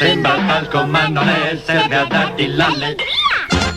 Sembra talco ma non è, serve a darti l'alle.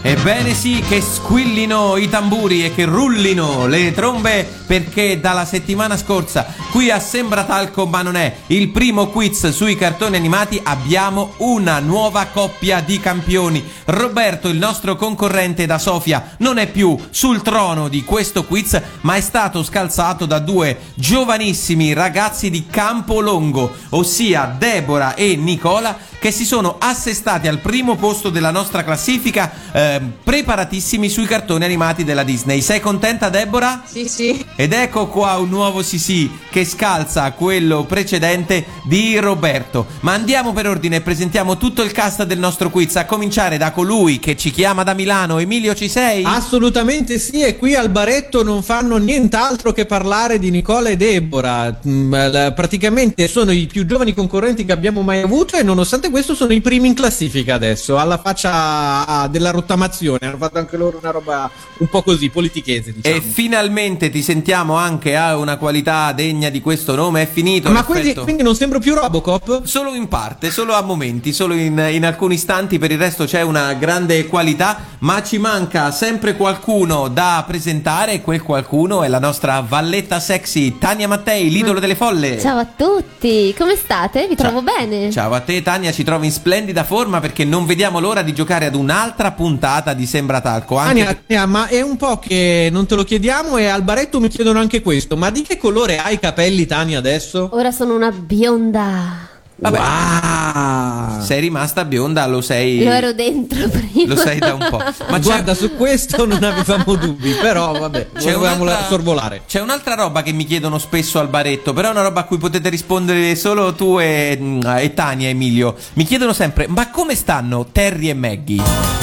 Ebbene sì, che squillino i tamburi e che rullino le trombe perché dalla settimana scorsa qui a Sembra Talco ma non è il primo quiz sui cartoni animati abbiamo una nuova coppia di campioni. Roberto, il nostro concorrente da Sofia, non è più sul trono di questo quiz ma è stato scalzato da due giovanissimi ragazzi di Campolongo, ossia Deborah e Nicola che si sono assestati al primo posto della nostra classifica, eh, preparatissimi sui cartoni animati della Disney. Sei contenta, Deborah? Sì, sì. Ed ecco qua un nuovo Sisi che scalza quello precedente di Roberto. Ma andiamo per ordine e presentiamo tutto il cast del nostro quiz, a cominciare da colui che ci chiama da Milano. Emilio, ci sei? Assolutamente sì, e qui al baretto non fanno nient'altro che parlare di Nicola e Deborah. Mm, l- praticamente sono i più giovani concorrenti che abbiamo mai avuto e nonostante questo sono i primi in classifica adesso, alla faccia della rottamazione. Hanno fatto anche loro una roba un po' così, politichese, diciamo. E finalmente ti sentiamo anche a una qualità degna di questo nome. È finito. Ma quindi, quindi non sembro più Robocop? Solo in parte, solo a momenti, solo in, in alcuni istanti, per il resto c'è una grande qualità, ma ci manca sempre qualcuno da presentare e quel qualcuno è la nostra valletta sexy, Tania Mattei, l'idolo delle folle. Ciao a tutti, come state? Vi trovo Ciao. bene. Ciao a te Tania, ci trovi in splendida forma perché non vediamo l'ora di giocare ad un'altra puntata di Sembra Talco. Anche... Ania, Ania, ma è un po' che non te lo chiediamo e al baretto mi chiedono anche questo. Ma di che colore hai i capelli, Tania, adesso? Ora sono una bionda. Vabbè, Wow. sei rimasta bionda, lo sei... Lo ero dentro prima. Lo sei da un po'. Ma guarda, su questo non avevamo dubbi, però vabbè, C'è un'altra- sorvolare. C'è un'altra roba che mi chiedono spesso al baretto, però è una roba a cui potete rispondere solo tu e, mm, e Tania Emilio. Mi chiedono sempre: ma come stanno Terry e Maggie?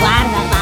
Guarda, ma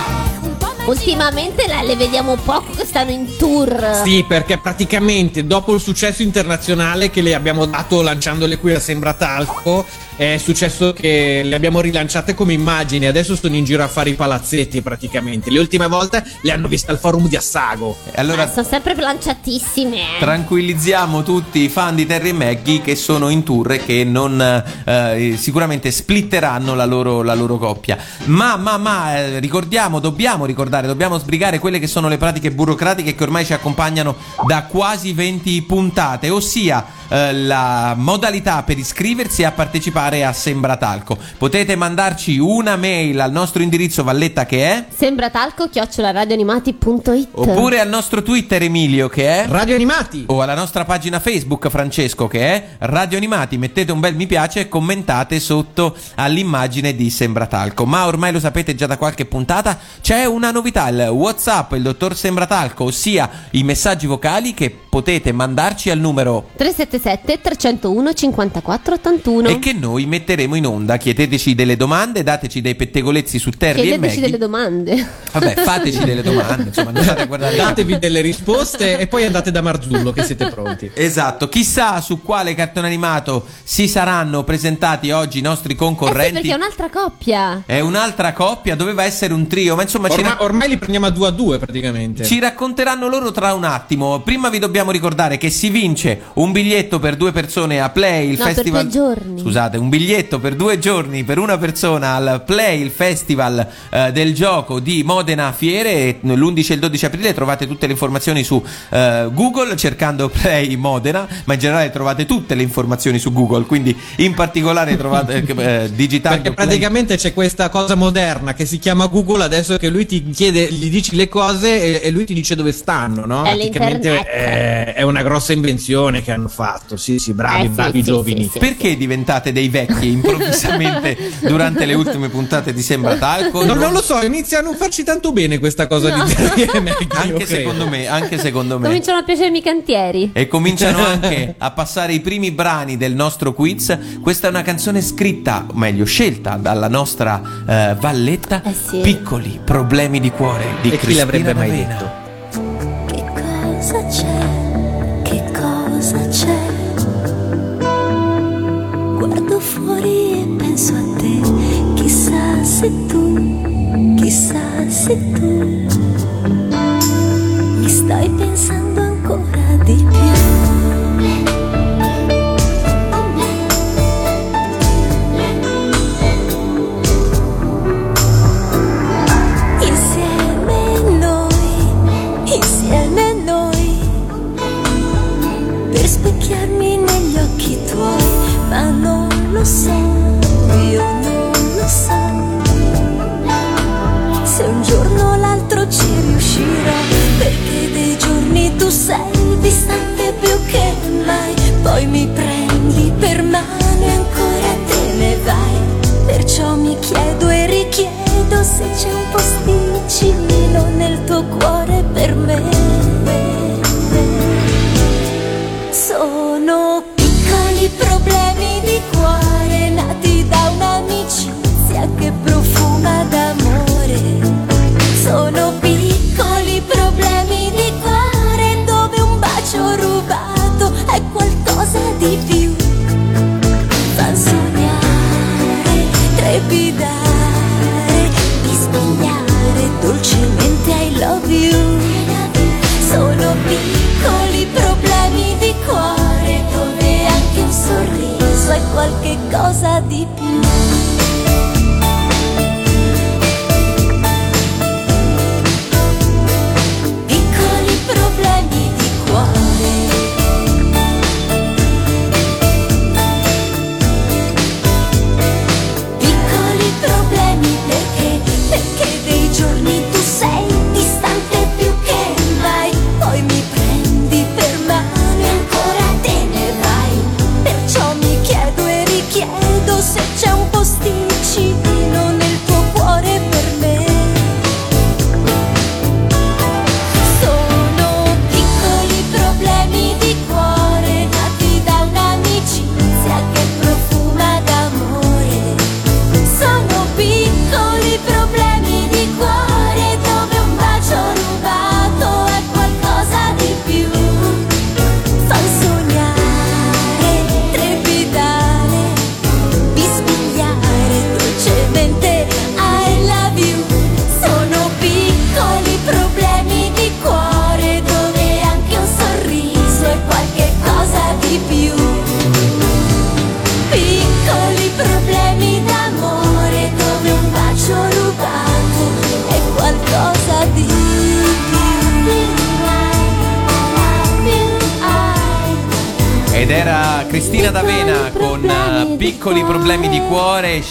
ultimamente la- le vediamo poco che stanno in tour. Sì, perché praticamente dopo il successo internazionale che le abbiamo dato lanciandole qui a Sembra Talco, è successo che le abbiamo rilanciate come immagini. Adesso sono in giro a fare i palazzetti praticamente. Le ultime volte le hanno viste al forum di Assago. E Allora. Ma sono sempre lanciatissime. eh. Tranquillizziamo tutti i fan di Terry e Maggie che sono in tour e che non eh, sicuramente splitteranno la loro, la loro coppia. Ma, ma, ma, eh, ricordiamo, dobbiamo ricordare, dobbiamo sbrigare quelle che sono le pratiche burocratiche che ormai ci accompagnano da quasi 20 puntate, ossia eh, la modalità per iscriversi a partecipare a Sembra Talco. Potete mandarci una mail al nostro indirizzo valletta che è, Sembra talco chioccioladioanimati.it oppure al nostro Twitter Emilio che è... Radio Animati! o alla nostra pagina Facebook Francesco che è Radio Animati, mettete un bel mi piace e commentate sotto all'immagine di Sembratalco. Ma ormai lo sapete già da qualche puntata, c'è una novità, il WhatsApp, il dottor Sembratalco, ossia i messaggi vocali che potete mandarci al numero 377 301 54 81 e che noi metteremo in onda. Chiedeteci delle domande, dateci dei pettegolezzi su Terry e Chiedeteci Maggie. delle domande. Vabbè, fateci delle domande, insomma, a guardare Datevi delle risposte e poi andate da Marzullo che siete pronti. Esatto, chissà su quale cartone animato si saranno presentati oggi i nostri Eh sì, concorrenti. perché è un'altra coppia. È un'altra coppia, doveva essere un trio, ma insomma ci, Ormai, ormai li prendiamo a due a due praticamente. ci racconteranno loro tra un attimo. Prima vi dobbiamo ricordare che si vince un biglietto per due persone a Play, il No, per festival. due giorni. Scusate, un biglietto per due giorni per una persona al Play, il festival eh, del gioco di Modena Fiere. E L'11 e il 12 aprile trovate tutte le informazioni su eh, Google cercando Play Modena, ma in generale trovate tutte le informazioni su Google. Quindi in particolare trovate eh, digitando Perché Play- praticamente c'è questa cosa moderna che si chiama Google adesso che lui ti chiede, gli dici le cose e, e lui ti dice dove stanno, no? È Praticamente l'internet. è, è una grossa invenzione che hanno fatto. Sì, sì, bravi, Eh, sì, bravi sì, giovani. sì, sì. Perché diventate dei vecchi improvvisamente durante le ultime puntate di Sembra Talco? No, non lo so, inizia a non farci tanto bene questa cosa No. di io Anche credo. secondo me, anche secondo me. Cominciano a piacermi i cantieri. E cominciano anche a passare i primi brani del nostro quiz. Questa è una canzone scritta, o meglio, scelta dalla nostra eh, Valletta. Eh sì. Piccoli problemi di cuore di E chi l'avrebbe Cristina mai D'Avena. detto? Che cosa c'è? Che cosa c'è? Guardo fuori e penso a te. Chissà se tu, chissà se tu mi stai pensando Se un giorno o l'altro ci riuscirò, perché dei giorni tu sei distante più che mai, poi mi prendi per mano e ancora te ne vai. Perciò mi chiedo e richiedo se c'è cosa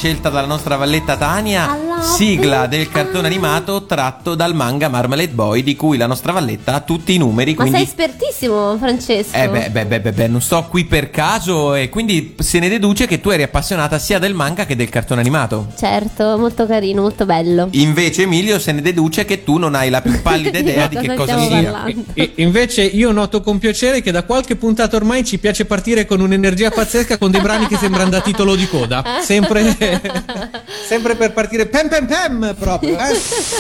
scelta dalla nostra Valletta Tania, sigla del cartone animato tratto dal manga Marmalade Boy, di cui la nostra Valletta ha tutti i numeri. Ma Quindi sei espertissimo, Francesco. Eh beh, beh, beh, beh, beh, non sto qui per caso e quindi se ne deduce che tu eri appassionata sia del manga che del cartone animato. Certo, molto carino, molto bello. Invece Emilio se ne deduce che tu non hai la più pallida idea di Di che cosa sia. E- invece io noto con piacere che da qualche puntata ormai ci piace partire con un'energia pazzesca con dei brani che sembrano da titolo di coda. Sempre, sempre per partire pem pem pem proprio. eh.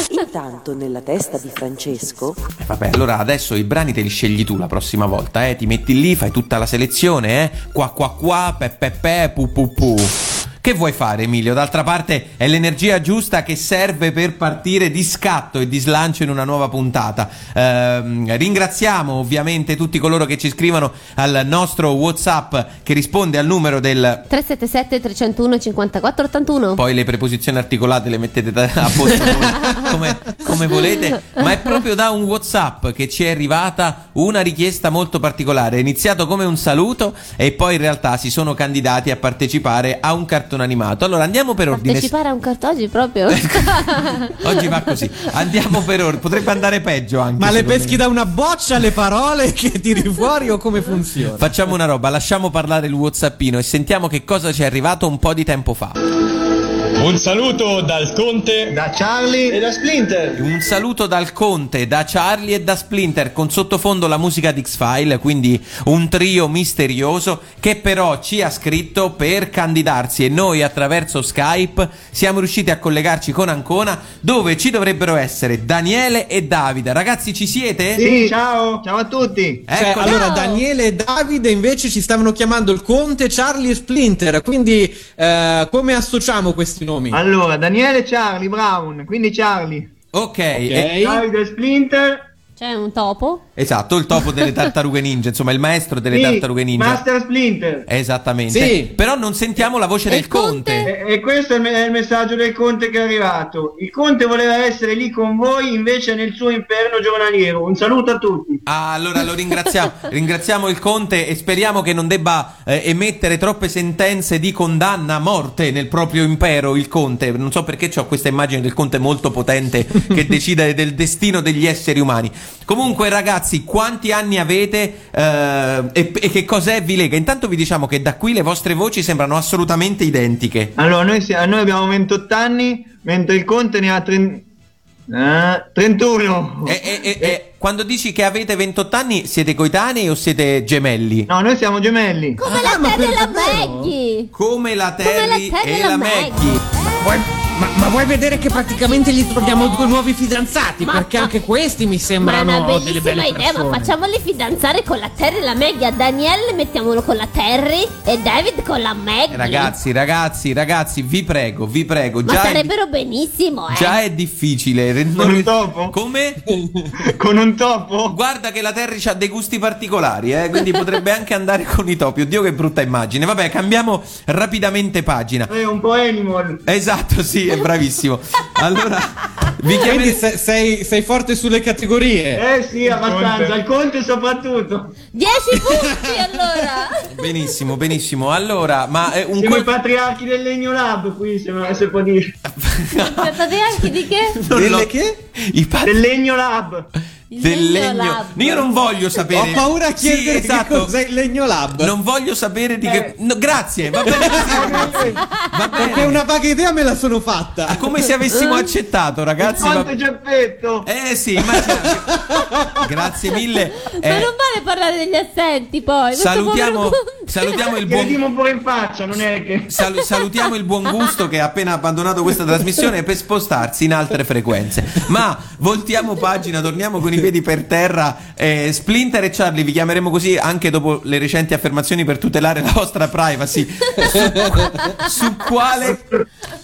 Intanto nella testa di Francesco Eh, Vabbè, allora adesso i brani te li scegli tu la prossima volta, eh? Ti metti lì, fai tutta la selezione, eh? Qua qua qua, pe pe pe, pu pu pu. Che vuoi fare, Emilio? D'altra parte è l'energia giusta che serve per partire di scatto e di slancio in una nuova puntata. Ehm, ringraziamo ovviamente tutti coloro che ci scrivono al nostro WhatsApp che risponde al numero del 377 301 54 81. poi le preposizioni articolate le mettete a posto come, come volete, ma è proprio da un WhatsApp che ci è arrivata una richiesta molto particolare. È iniziato come un saluto e poi in realtà si sono candidati a partecipare a un cartone cartone animato. Allora andiamo per ordine. Partecipare a un cartoggi proprio. Oggi va così. Andiamo per ordine. Potrebbe andare peggio anche. Ma le peschi me. da una boccia le parole che tiri fuori o come funziona? Facciamo una roba, lasciamo parlare il Whatsappino e sentiamo che cosa ci è arrivato un po' di tempo fa. Un saluto dal Conte, da Charlie e da Splinter. Un saluto dal Conte, da Charlie e da Splinter, con sottofondo la musica di X-File, quindi un trio misterioso che però ci ha scritto per candidarsi e noi attraverso Skype siamo riusciti a collegarci con Ancona dove ci dovrebbero essere Daniele e Davide. Ragazzi, ci siete? Sì, ciao, ciao a tutti. Cioè, Eccoli. allora Daniele e Davide invece ci stavano chiamando il Conte, Charlie e Splinter. Quindi, eh, come associamo questi nomi? Allora, Daniele Charlie Brown, quindi Charlie. Ok, e- Davide Splinter. C'è un topo. esatto, il topo delle tartarughe ninja, insomma il maestro delle tartarughe ninja. Master Splinter. Esattamente. Sì. Però non sentiamo la voce E del Conte? Conte. E, e questo è il, me- è il messaggio del Conte che è arrivato. Il Conte voleva essere lì con voi, invece nel suo inferno giornaliero. Un saluto a tutti. Ah, allora lo ringraziamo. ringraziamo il Conte e speriamo che non debba eh, emettere troppe sentenze di condanna a morte nel proprio impero. Il Conte, non so perché ho questa immagine del Conte molto potente che decide del destino degli esseri umani. Comunque, ragazzi, quanti anni avete eh, e, e che cos'è vi lega? Intanto vi diciamo che da qui le vostre voci sembrano assolutamente identiche. Allora, noi, si- noi abbiamo 28 anni, mentre il Conte ne ha tre- eh, 31. E, e- e- e quando dici che avete 28 anni, siete coetanei o siete gemelli? No, noi siamo gemelli. Come Ah, la ma terra e la? Maggie. Come la Terry Terry e la la Maggie. Maggie. Ma, ma vuoi vedere che praticamente gli troviamo due nuovi fidanzati? Ma- perché anche questi mi Ma è sembrano una delle belle idea, ma persone. facciamoli fidanzare con la Terry e la Maggie. A Daniele mettiamolo con la Terry e David con la Maggie. Ragazzi, ragazzi, ragazzi, vi prego, vi prego. Ma Già è, sarebbero benissimo, eh. già è difficile. Con un topo? Come? Con un topo? Guarda che la Terry ha dei gusti particolari, eh, quindi potrebbe anche andare con i topi. Oddio, che brutta immagine. Vabbè, cambiamo rapidamente pagina. È un po' animal. Esatto, sì, è bravissimo. Allora, vi Quindi chiameremo. se- sei, sei forte sulle categorie. Eh sì, abbastanza. Il Conte soprattutto. 10 punti allora. Benissimo, benissimo. Allora, ma eh, un Siamo i que- patriarchi del Legno Lab qui, se, se può dire. Aspettate anche di che? Delle che? I pa- Del Legno Lab. Il del Legno legno. Lab. Io non voglio sapere. Ho paura a Sì, chiedere esatto. che cos'è il legno lab. Non voglio sapere di che. Eh. no, grazie, va bene. Va Perché bene. una vaga idea me la sono fatta. Come se avessimo accettato, ragazzi. va- Conte Geppetto. Eh sì, immaginate. Grazie mille. Ma Eh, non vale parlare degli assenti poi. salutiamo, salutiamo il buon. vediamo pure in faccia, non è che... Salu- salutiamo il buon gusto che ha appena abbandonato questa trasmissione per spostarsi in altre frequenze. Ma voltiamo pagina, torniamo con i piedi per terra. Eh, Splinter e Charlie vi chiameremo così anche dopo le recenti affermazioni per tutelare la vostra privacy. Su, su quale,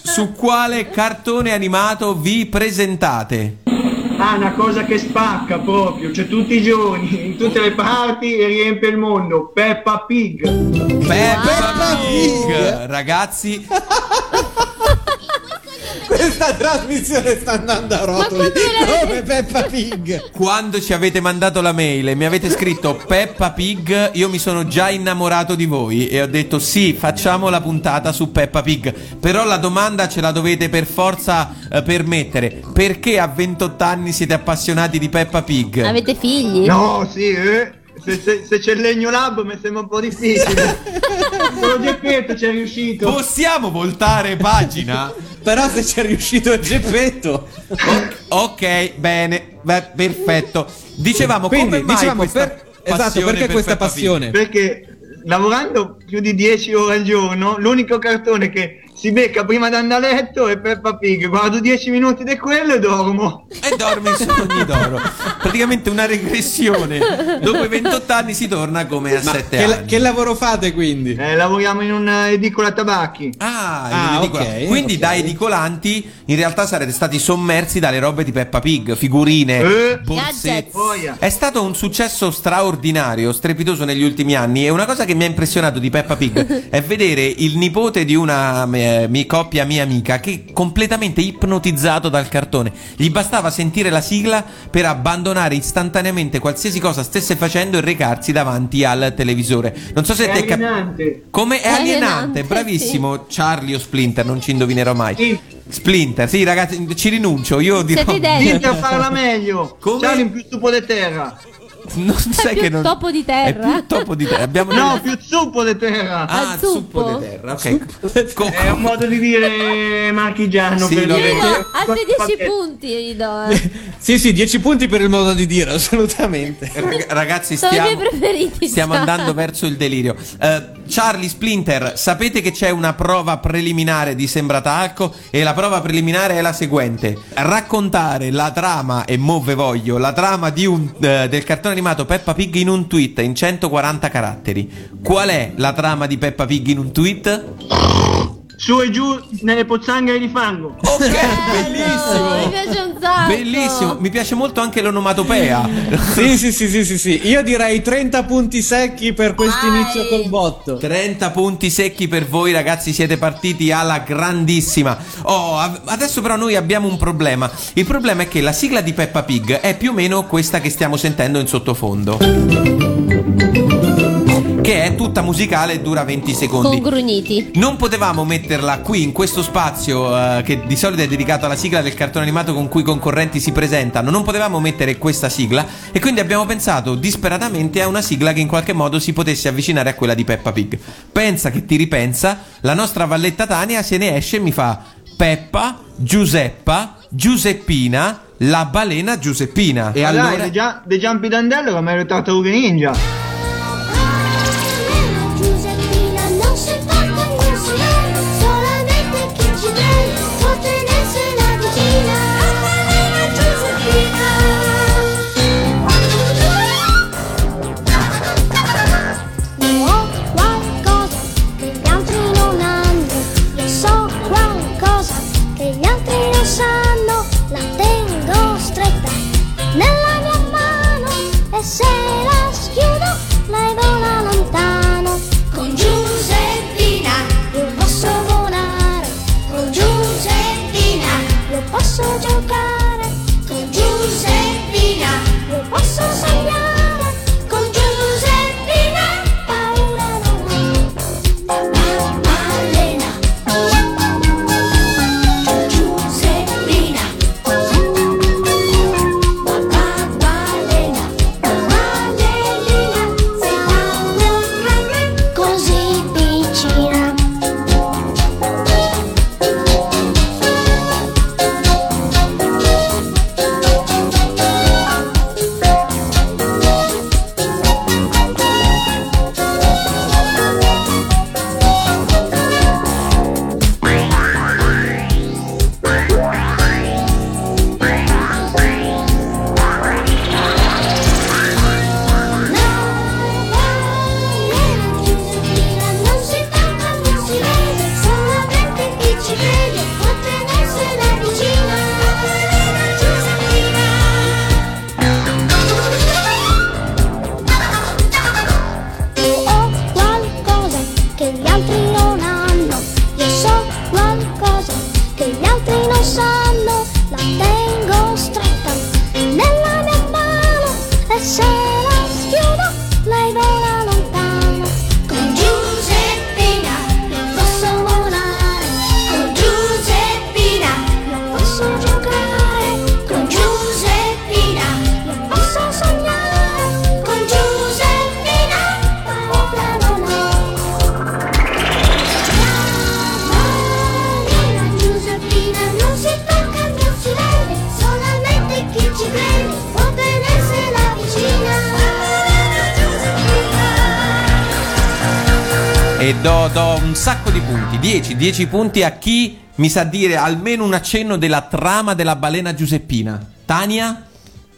su quale cartone animato vi presentate? Ah, una cosa che spacca proprio, cioè tutti i giorni, in tutte le parti e riempie il mondo. Peppa Pig. Peppa Pig. Pig, ragazzi. Questa trasmissione sta andando a rotoli. come Peppa Pig. Quando ci avete mandato la mail e mi avete scritto Peppa Pig, io mi sono già innamorato di voi e ho detto sì, facciamo la puntata su Peppa Pig. Però la domanda ce la dovete per forza eh, permettere. Perché a 28 anni siete appassionati di Peppa Pig? Avete figli? No, sì, eh. Se, se- se c'è il Legno Lab mi sembra un po' difficile. Solo Geppetto ci è riuscito. Possiamo voltare pagina? Però se c'è riuscito il Geppetto. O- ok, bene, beh, perfetto. Dicevamo Quindi, come mai dicevamo, questa per- esatto, perché per questa passione? Perché lavorando più di 10 ore al giorno, l'unico cartone che si becca prima di andare a letto è Peppa Pig. Guardo 10 minuti di quello e dormo. E dormi in sogni d'oro. Praticamente una regressione. Dopo i 28 anni si torna come a Ma 7 che, anni. che lavoro fate quindi? Eh, lavoriamo in una edicola tabacchi. Ah, Ah, edicola- ok, quindi ok. da edicolanti in realtà sarete stati sommersi dalle robe di Peppa Pig, figurine, Eh. Boia. È stato un successo straordinario, strepitoso negli ultimi anni e una cosa che mi ha impressionato di Peppa Pig è vedere il nipote di una eh, mi coppia mia amica che completamente ipnotizzato dal cartone. Gli bastava sentire la sigla per abbandonare istantaneamente qualsiasi cosa stesse facendo e recarsi davanti al televisore. Non so se È te cap- alienante. come è È alienante, alienante, bravissimo Charlie o Splinter, non ci indovinerò mai. Sì. Splinter, sì ragazzi, ci rinuncio, io dirò Siete parla meglio. Come? Charlie in più stupo di terra. non sai più che non topo di terra. È più topo di terra. Abbiamo No, più zuppo di terra. Ah, zuppo zuppo? di terra, ok. Co- È un modo di dire marchigiano Sì, per lo dire- altri 10 Pacchetto. punti gli do. eh. Sì, sì, 10 punti per il modo di dire, assolutamente. Rag- ragazzi, Sono i stiamo, miei preferiti. stiamo andando verso il delirio. Eh, Charlie Splinter, sapete che c'è una prova preliminare di Sembratalco e la prova preliminare è la seguente: raccontare la trama e move voglio la trama di un, eh, del cartone animato Peppa Pig in un tweet in 140 caratteri. Qual è la trama di Peppa Pig in un tweet? Su e giù nelle pozzanghere di fango. Ok, Bello, Mi piace un sacco. Bellissimo, mi piace molto anche l'onomatopea. Sì, sì, sì, sì, sì, sì. Io direi 30 punti secchi per questo inizio col botto. 30 punti secchi per voi ragazzi, siete partiti alla grandissima. Oh, adesso però noi abbiamo un problema. Il problema è che la sigla di Peppa Pig è più o meno questa che stiamo sentendo in sottofondo. Che è tutta musicale e dura 20 secondi. Con grugniti. Non potevamo metterla qui in questo spazio eh, che di solito è dedicato alla sigla del cartone animato con cui i concorrenti si presentano. Non potevamo mettere questa sigla e quindi abbiamo pensato disperatamente a una sigla che in qualche modo si potesse avvicinare a quella di Peppa Pig. Pensa che ti ripensa, la nostra valletta Tania se ne esce e mi fa Peppa, Giuseppa, Giuseppina, la balena Giuseppina. E allora Dai, De, Gia- De Giampi Dandello che meglio tartarughe ninja. 10, 10 punti a chi mi sa dire almeno un accenno della trama della balena Giuseppina. Tania?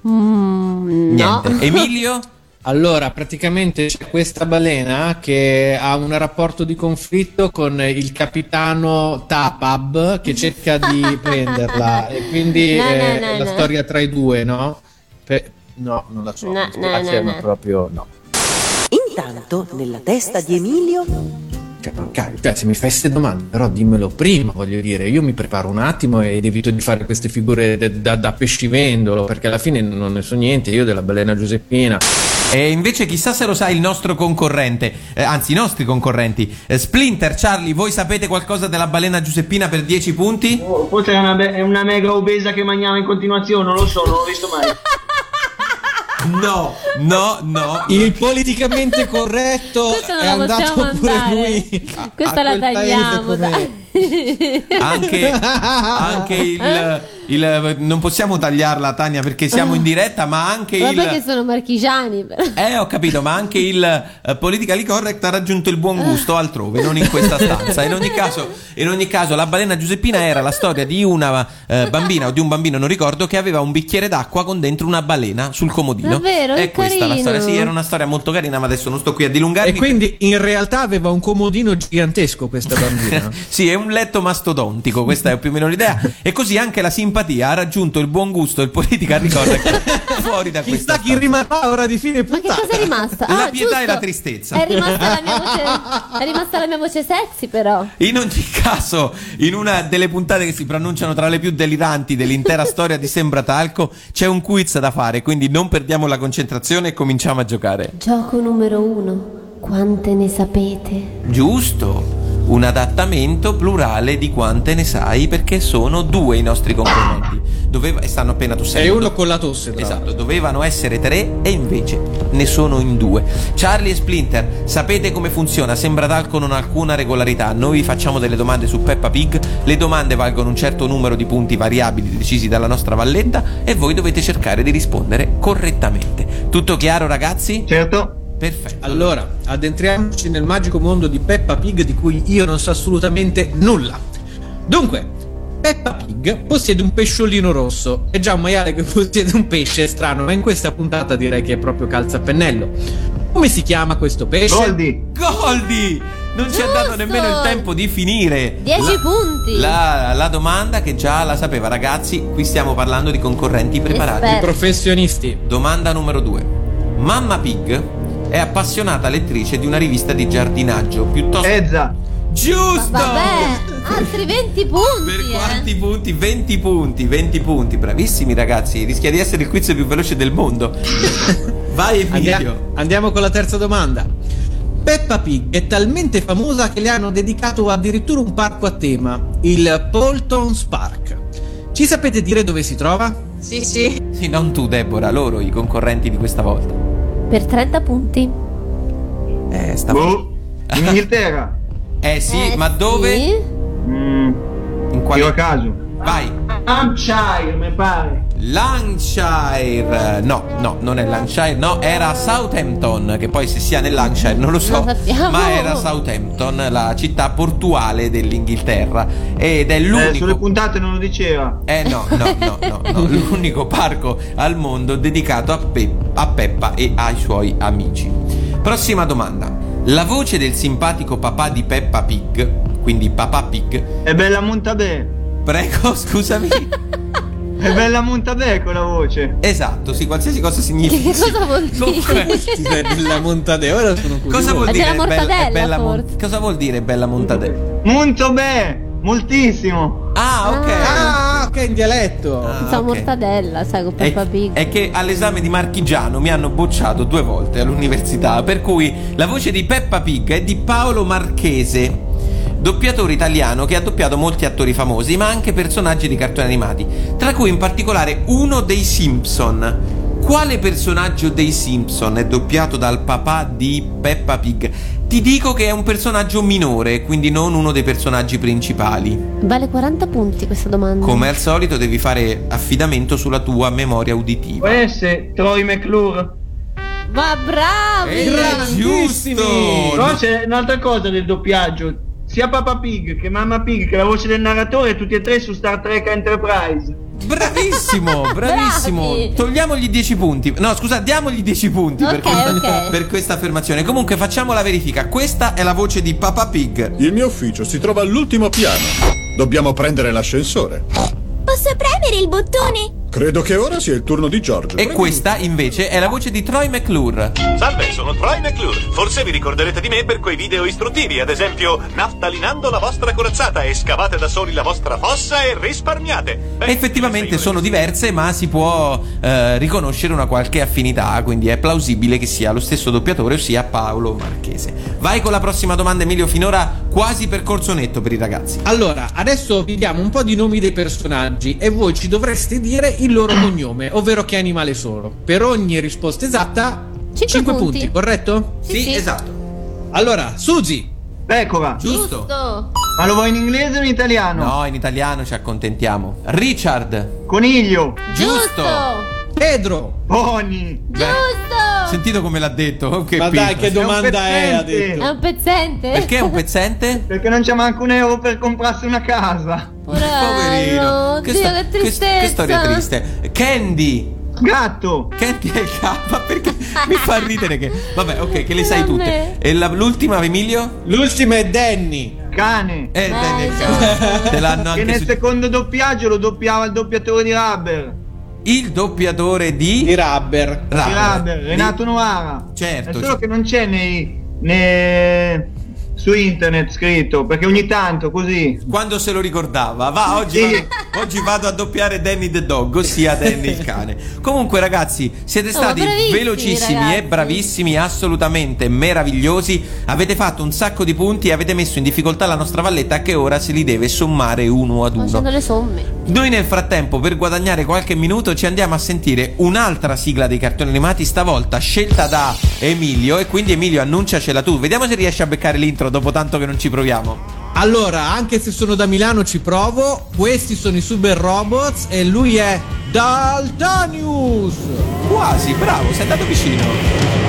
Mm, no. Niente. Emilio? Allora, praticamente c'è questa balena che ha un rapporto di conflitto con il capitano Tapab che cerca di prenderla e quindi No, no, eh, no, la no. storia tra i due, no? Pe- no, non la so. No, mi spiace, no, no, ma no. proprio no. Intanto, nella testa di Emilio, Cioè, cioè, se mi fai queste domande, però dimmelo prima, voglio dire. Io mi preparo un attimo ed evito di fare queste figure de- da, da pescivendolo, perché alla fine non ne so niente. Io della balena Giuseppina. E invece chissà se lo sa il nostro concorrente, eh, anzi i nostri concorrenti. Eh, Splinter, Charlie, voi sapete qualcosa della balena Giuseppina per 10 punti? Oh, forse è una, be- è una mega obesa che mangiava in continuazione, non lo so, non l'ho visto mai. No, no, no. Il politicamente corretto Questa è la andato possiamo pure andare. lui. Questa la tagliamo, dai. Anche, anche il, il- Non possiamo tagliarla, Tania, perché siamo in diretta, ma anche Ma il. perché sono marchigiani? però. Eh, ho capito, ma anche il eh, politically correct ha raggiunto il buon gusto altrove, non in questa stanza. In ogni caso, in ogni caso la balena Giuseppina era la storia di una eh, bambina o di un bambino, non ricordo, che aveva un bicchiere d'acqua con dentro una balena sul comodino. Davvero? È questa la carino. storia. Sì, era una storia molto carina, ma adesso non sto qui a dilungarmi. E quindi in realtà aveva un comodino gigantesco questa bambina. Sì, è un letto mastodontico, questa è più o meno l'idea. E così anche la simpatia ha raggiunto il buon gusto e il politically correct fuori da questa Chissà chi rimarrà ora di fine Ma che puntata. cosa è rimasta? La Ah, pietà e giusto. la tristezza. È rimasta la mia voce. È rimasta la mia voce sexy, però. In ogni caso, in una delle puntate che si pronunciano tra le più deliranti dell'intera storia di Sembra Talco, c'è un quiz da fare, quindi non perdiamo la concentrazione e cominciamo a giocare. Gioco numero uno. Quante ne sapete? Giusto, un adattamento plurale di quante ne sai, perché sono due i nostri concorrenti. Doveva, e stanno appena E tossendo. uno con la tosse, tra Esatto, dovevano essere tre e invece ne sono in due. Charlie e Splinter, sapete come funziona? Sembra talco non alcuna regolarità. Noi vi facciamo delle domande su Peppa Pig, le domande valgono un certo numero di punti variabili decisi dalla nostra valletta e voi dovete cercare di rispondere correttamente. Tutto chiaro ragazzi? Certo? Perfetto. Allora, addentriamoci nel magico mondo di Peppa Pig di cui io non so assolutamente nulla. Dunque, Peppa Pig possiede un pesciolino rosso. È già un maiale che possiede un pesce, è strano, ma in questa puntata direi che è proprio calza a pennello. Come si chiama questo pesce? Goldi. Goldi! Non ci ha dato nemmeno il tempo di finire. 10 La- punti. La, la domanda che già la sapeva, ragazzi, qui stiamo parlando di concorrenti preparati. Esperti. Professionisti. Domanda numero 2. Mamma Pig è appassionata lettrice di una rivista di giardinaggio piuttosto Ezza. giusto. Vabbè, altri 20 punti. Per eh. quanti punti? 20 punti, 20 punti. Bravissimi ragazzi, rischia di essere il quiz più veloce del mondo. Vai Andia- Emilio. andiamo con la terza domanda. Peppa Pig è talmente famosa che le hanno dedicato addirittura un parco a tema, il Polton's Park. Ci sapete dire dove si trova? Sì, sì. Sì, non tu Deborah, loro i concorrenti di questa volta. Per 30 punti. Eh, sta Boh. In Inghilterra. Eh sì, Eh, ma dove? sì. Mm, In io a quale caso. Vai. Hampshire, mi pare. Lancashire. No, no, non è Lancashire, no, era Southampton, che poi se sia nel Lancashire non lo so, Non sappiamo. ma era Southampton, la città portuale dell'Inghilterra ed è Eh, sulle l'unico puntate non lo diceva. Eh no, no, no, no, no, l'unico parco al mondo dedicato a, Pe- a Peppa e ai suoi amici. Prossima domanda. La voce del simpatico papà di Peppa Pig, quindi Papà Pig, È bella Montabè. prego, scusami. È bella Montabè con la voce. Esatto, sì, qualsiasi cosa significa. Che cosa vuol dire? Sei della Montadeo, ora sono curioso. cosa vuol È dire della bella- mortadella, bella mon- cosa vuol dire bella montadè? Montabè. Moltissimo. Ah, ok. Ah, ok, in dialetto. Ah, Pensa ok. mortadella, sai, con Peppa È, Pig. è che all'esame di marchigiano mi hanno bocciato due volte all'università, per cui la voce di Peppa Pig è di Paolo Marchese, doppiatore italiano che ha doppiato molti attori famosi, ma anche personaggi di cartoni animati, tra cui in particolare uno dei Simpson. Quale personaggio dei Simpson è doppiato dal papà di Peppa Pig? Ti dico che è un personaggio minore, quindi non uno dei personaggi principali. Vale 40 punti questa domanda. Come al solito devi fare affidamento sulla tua memoria uditiva. Può essere Troy McClure. Ma bravi! Eh, Grandissimi! giusto! Però c'è un'altra cosa del doppiaggio. Sia Papa Pig che Mamma Pig che la voce del narratore, tutti e tre su Star Trek Enterprise. Bravissimo, bravissimo. Bravi. Togliamogli 10 punti. No, scusa, diamogli 10 punti per, Ok, questa, ok. per questa affermazione. Comunque facciamo la verifica. Questa è la voce di Papa Pig. Il mio ufficio si trova all'ultimo piano. Dobbiamo prendere l'ascensore. Posso premere il bottone? Credo che ora sia il turno di Giorgio. E questa invece è la voce di Troy McClure. Salve, sono Troy McClure. Forse vi ricorderete di me per quei video istruttivi, ad esempio naftalinando la vostra corazzata e scavate da soli la vostra fossa e risparmiate. Beh, Effettivamente sono diverse, ma si può eh, riconoscere una qualche affinità, quindi è plausibile che sia lo stesso doppiatore, ossia Paolo Marchese. Vai con la prossima domanda, Emilio. Finora quasi percorso netto per i ragazzi. Allora, adesso vi diamo un po' di nomi dei personaggi e voi ci dovreste dire il loro cognome, ovvero che animale sono. Per ogni risposta esatta, 5 punti. punti. corretto? Sì, sì. esatto. Allora, Suzy, Pecora. Giusto. Ma lo vuoi in inglese o in italiano? No, in italiano ci accontentiamo. Richard. Coniglio. Giusto. Pedro, Pony. Giusto! Sentito come l'ha detto? Che Ma dai, che domanda è? Ha pezzente. detto. È un pezzente? Perché è un pezzente? Perché non c'è manco un euro per comprarsi una casa. Poverino. Oddio, sto- che tristezza. che storia triste. Candy. Gatto. Candy è il K perché mi fa ridere che. Vabbè, ok, che le sai tutte. E la- l'ultima, Emilio? l'ultima è Danny. Cane. Eh, Danny è il. Te l'hanno che anche nel su- secondo doppiaggio lo doppiava il doppiatore di Rubber. Il doppiatore di. Di Rubber. Di Rubber. Renato Novara. Certo, È solo che non c'è nei, nei- su internet scritto, perché ogni tanto così. Quando se lo ricordava, va oggi, Sì. vado, oggi vado a doppiare Danny the Dog, ossia Danny il cane. Comunque, ragazzi, siete Oh, stati bravissimi, velocissimi ragazzi. e bravissimi, assolutamente meravigliosi. Avete fatto un sacco di punti e avete messo in difficoltà la nostra valletta che ora se li deve sommare uno ad Facendo uno. le somme. Noi nel frattempo, per guadagnare qualche minuto, ci andiamo a sentire un'altra sigla dei cartoni animati, stavolta scelta da Emilio. E quindi Emilio annunciacela tu. Vediamo se riesci a beccare l'intro dopo tanto che non ci proviamo. Allora, anche se sono da Milano ci provo. Questi sono i Super Robots e lui è Daltanius. Quasi, bravo, sei andato vicino.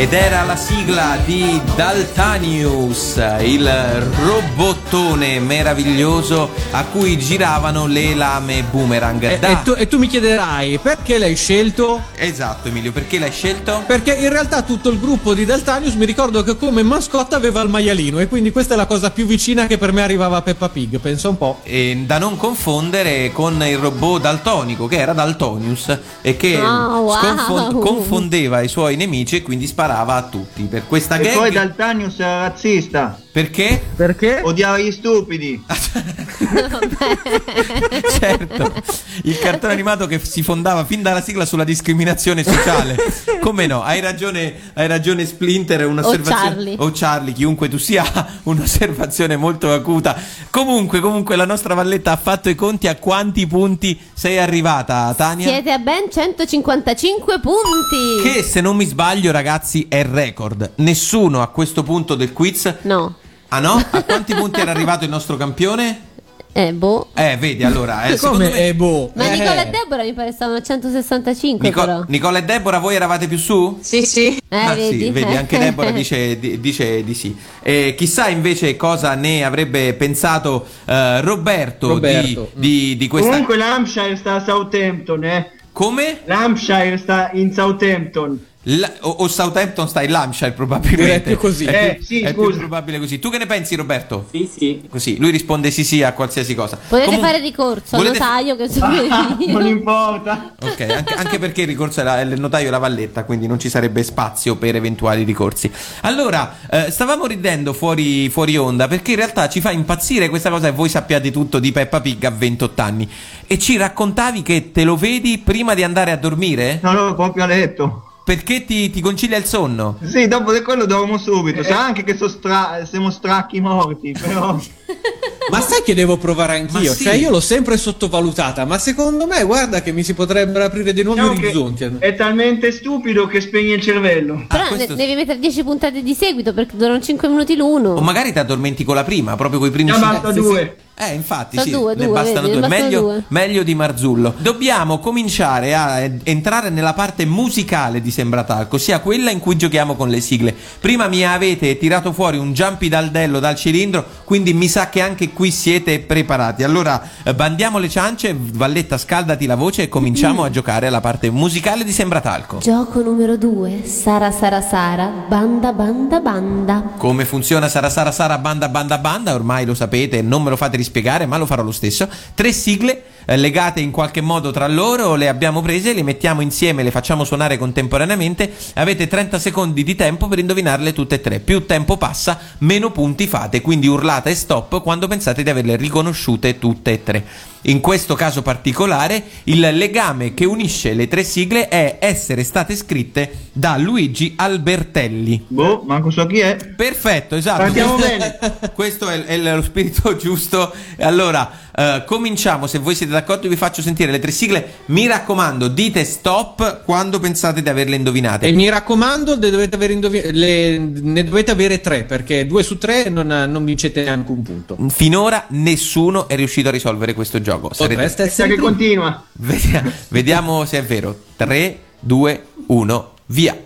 Ed era la sigla di Daltanius, il robottone meraviglioso a cui giravano le lame boomerang. E, Da- e tu, e tu mi chiederai perché l'hai scelto? Esatto Emilio, perché l'hai scelto? Perché in realtà tutto il gruppo di Daltanius mi ricordo che come mascotta aveva il maialino e quindi questa è la cosa più vicina che per me arrivava a Peppa Pig, pensa un po'. E da non confondere con il robot daltonico che era Daltonius e che Oh, wow. sconfon- confondeva i suoi nemici e quindi sparava a tutti. Per questa E gag poi Daltanius era razzista. Perché? Perché? Odiava gli stupidi. certo, il cartone animato che si fondava fin dalla sigla sulla discriminazione sociale. Come no? Hai ragione, hai ragione Splinter, un'osservazione Charlie. o Charlie, chiunque tu sia, un'osservazione molto acuta. Comunque, comunque la nostra Valletta ha fatto i conti a quanti punti sei arrivata, Tania? Siete a ben 155 punti. Che se non mi sbaglio, ragazzi, è record. Nessuno a questo punto del quiz. No. Ah no? A quanti punti era arrivato il nostro campione? Eh, boh. Eh, vedi, allora, eh, secondo Come me è boh? Ma Eh. Nicola e Deborah mi pare stavano a 165 Nico- però. Nicola e Deborah, voi eravate più su? Sì, sì. Eh, ah, vedi? sì, vedi, anche Deborah dice, di- dice di sì. E chissà invece cosa ne avrebbe pensato eh, Roberto, Roberto. Di, di- di questa. Comunque l'Hampshire sta a Southampton, eh. Come? L'Hampshire sta in Southampton. La- o, o Southampton sta in Lancashire probabilmente. Più così. È, Eh, più, sì, è più probabile così. Tu che ne pensi, Roberto? Sì, sì. Così, lui risponde sì sì a qualsiasi cosa. Potete Comun- fare ricorso al notaio che so Ah, non importa. Ok, anche, anche perché il ricorso è la- il notaio e la valletta, quindi non ci sarebbe spazio per eventuali ricorsi. Allora, eh, stavamo ridendo fuori, fuori onda perché in realtà ci fa impazzire questa cosa e voi sappiate tutto di Peppa Pig a 28 anni. E ci raccontavi che te lo vedi prima di andare a dormire? No, no, proprio a letto. Perché ti, ti concilia il sonno? Sì, dopo di quello dormo subito. Sa anche che so stra- siamo stracchi morti, però. Ma sai che devo provare anch'io? Ma sì. Cioè, io l'ho sempre sottovalutata, ma secondo me, guarda che mi si potrebbero aprire dei nuovi Diciamo orizzonti. è talmente stupido che spegne il cervello. Però Ah, questo- ne- devi mettere 10 puntate di seguito perché durano 5 minuti l'uno. O magari ti addormenti con la prima, proprio con i primi Già cinque- basta sì, due. sì. Eh, infatti, sì, due, ne due, bastano vedi, due. ne bastano Meglio, due. meglio di Marzullo. Dobbiamo cominciare a entrare nella parte musicale di Sembratalco, ossia quella in cui giochiamo con le sigle. Prima mi avete tirato fuori un jumpy daldello dal cilindro, quindi mi sa che anche qui siete preparati. Allora, eh, bandiamo le ciance, Valletta, scaldati la voce e cominciamo a giocare alla parte musicale di Sembratalco. Gioco numero 2. Sara Sara Sara. Banda banda banda. Come funziona Sara Sara Sara Banda Banda Banda, ormai lo sapete, non me lo fate rispiegare, ma lo farò lo stesso. Tre sigle eh, legate in qualche modo tra loro, le abbiamo prese, le mettiamo insieme, le facciamo suonare contemporaneamente. Avete 30 secondi di tempo per indovinarle tutte e tre. Più tempo passa, meno punti fate, quindi urlate stop quando pensate di averle riconosciute tutte e tre. In questo caso particolare, il legame che unisce le tre sigle è essere state scritte da Luigi Albertelli. Boh, manco so chi è. Perfetto, esatto. Partiamo questo, bene. questo è, è lo spirito giusto. Allora, eh, cominciamo. Se voi siete d'accordo, vi faccio sentire le tre sigle. Mi raccomando, dite stop quando pensate di averle indovinate. E mi raccomando, ne dovete avere, indovi- le- ne dovete avere tre, perché due su tre non, non vincete neanche un punto. Finora nessuno è riuscito a risolvere questo gioco. Sarete- Potreste Sa essere che continua. Vediamo, vediamo se è vero. 3, 2, 1, via.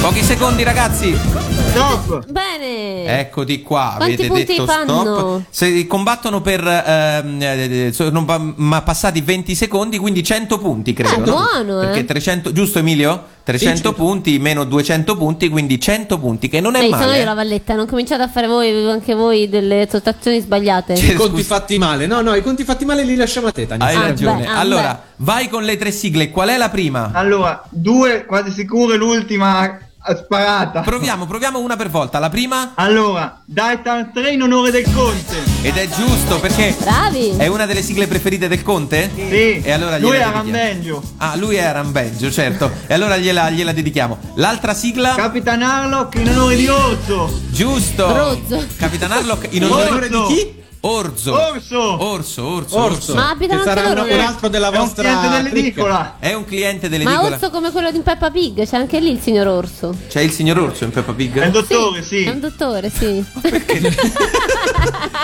Pochi secondi, ragazzi. Stop. Bene. Eccoti qua, Quanti avete punti detto fanno? stop. Se combattono per ehm, eh, sono pa- ma passati 20 secondi, quindi 100 punti, credo. Eh, no? buono, eh. Perché 300, giusto Emilio? 300 certo. punti meno 200 punti, quindi 100 punti, che non è sono male. io eh. la valletta, non cominciate a fare voi anche voi delle sottrazioni sbagliate. Cioè, I conti fatti male. No, no, i conti fatti male li lasciamo a te, Tania. Hai Ah, ragione. beh, ah, allora, vai con le tre sigle. Qual è la prima? Allora, due quasi sicuro e l'ultima eh, sparata. Proviamo, proviamo una per volta. La prima Allora, Daitan 3 in onore del Conte. ed è giusto perché Bravi. è una delle sigle preferite del Conte? Sì. E allora Lui gliela era dedichiamo. meglio. Ah, lui è Arambeggio, certo. e allora gliela, gliela dedichiamo. L'altra sigla? Capitan Harlock in onore di Orso. Giusto. Rozzo. Capitan Harlock in onore onore di chi? Orzo. Orso. Orso, orso, Orso. Ma abitano che anche sarà loro un altro della È un vostra cliente cricca. dell'edicola. È un cliente Ma dell'edicola. orso come quello di Peppa Pig, c'è anche lì il signor Orso. C'è il signor Orso in Peppa Pig? È il dottore, sì. È un dottore, sì.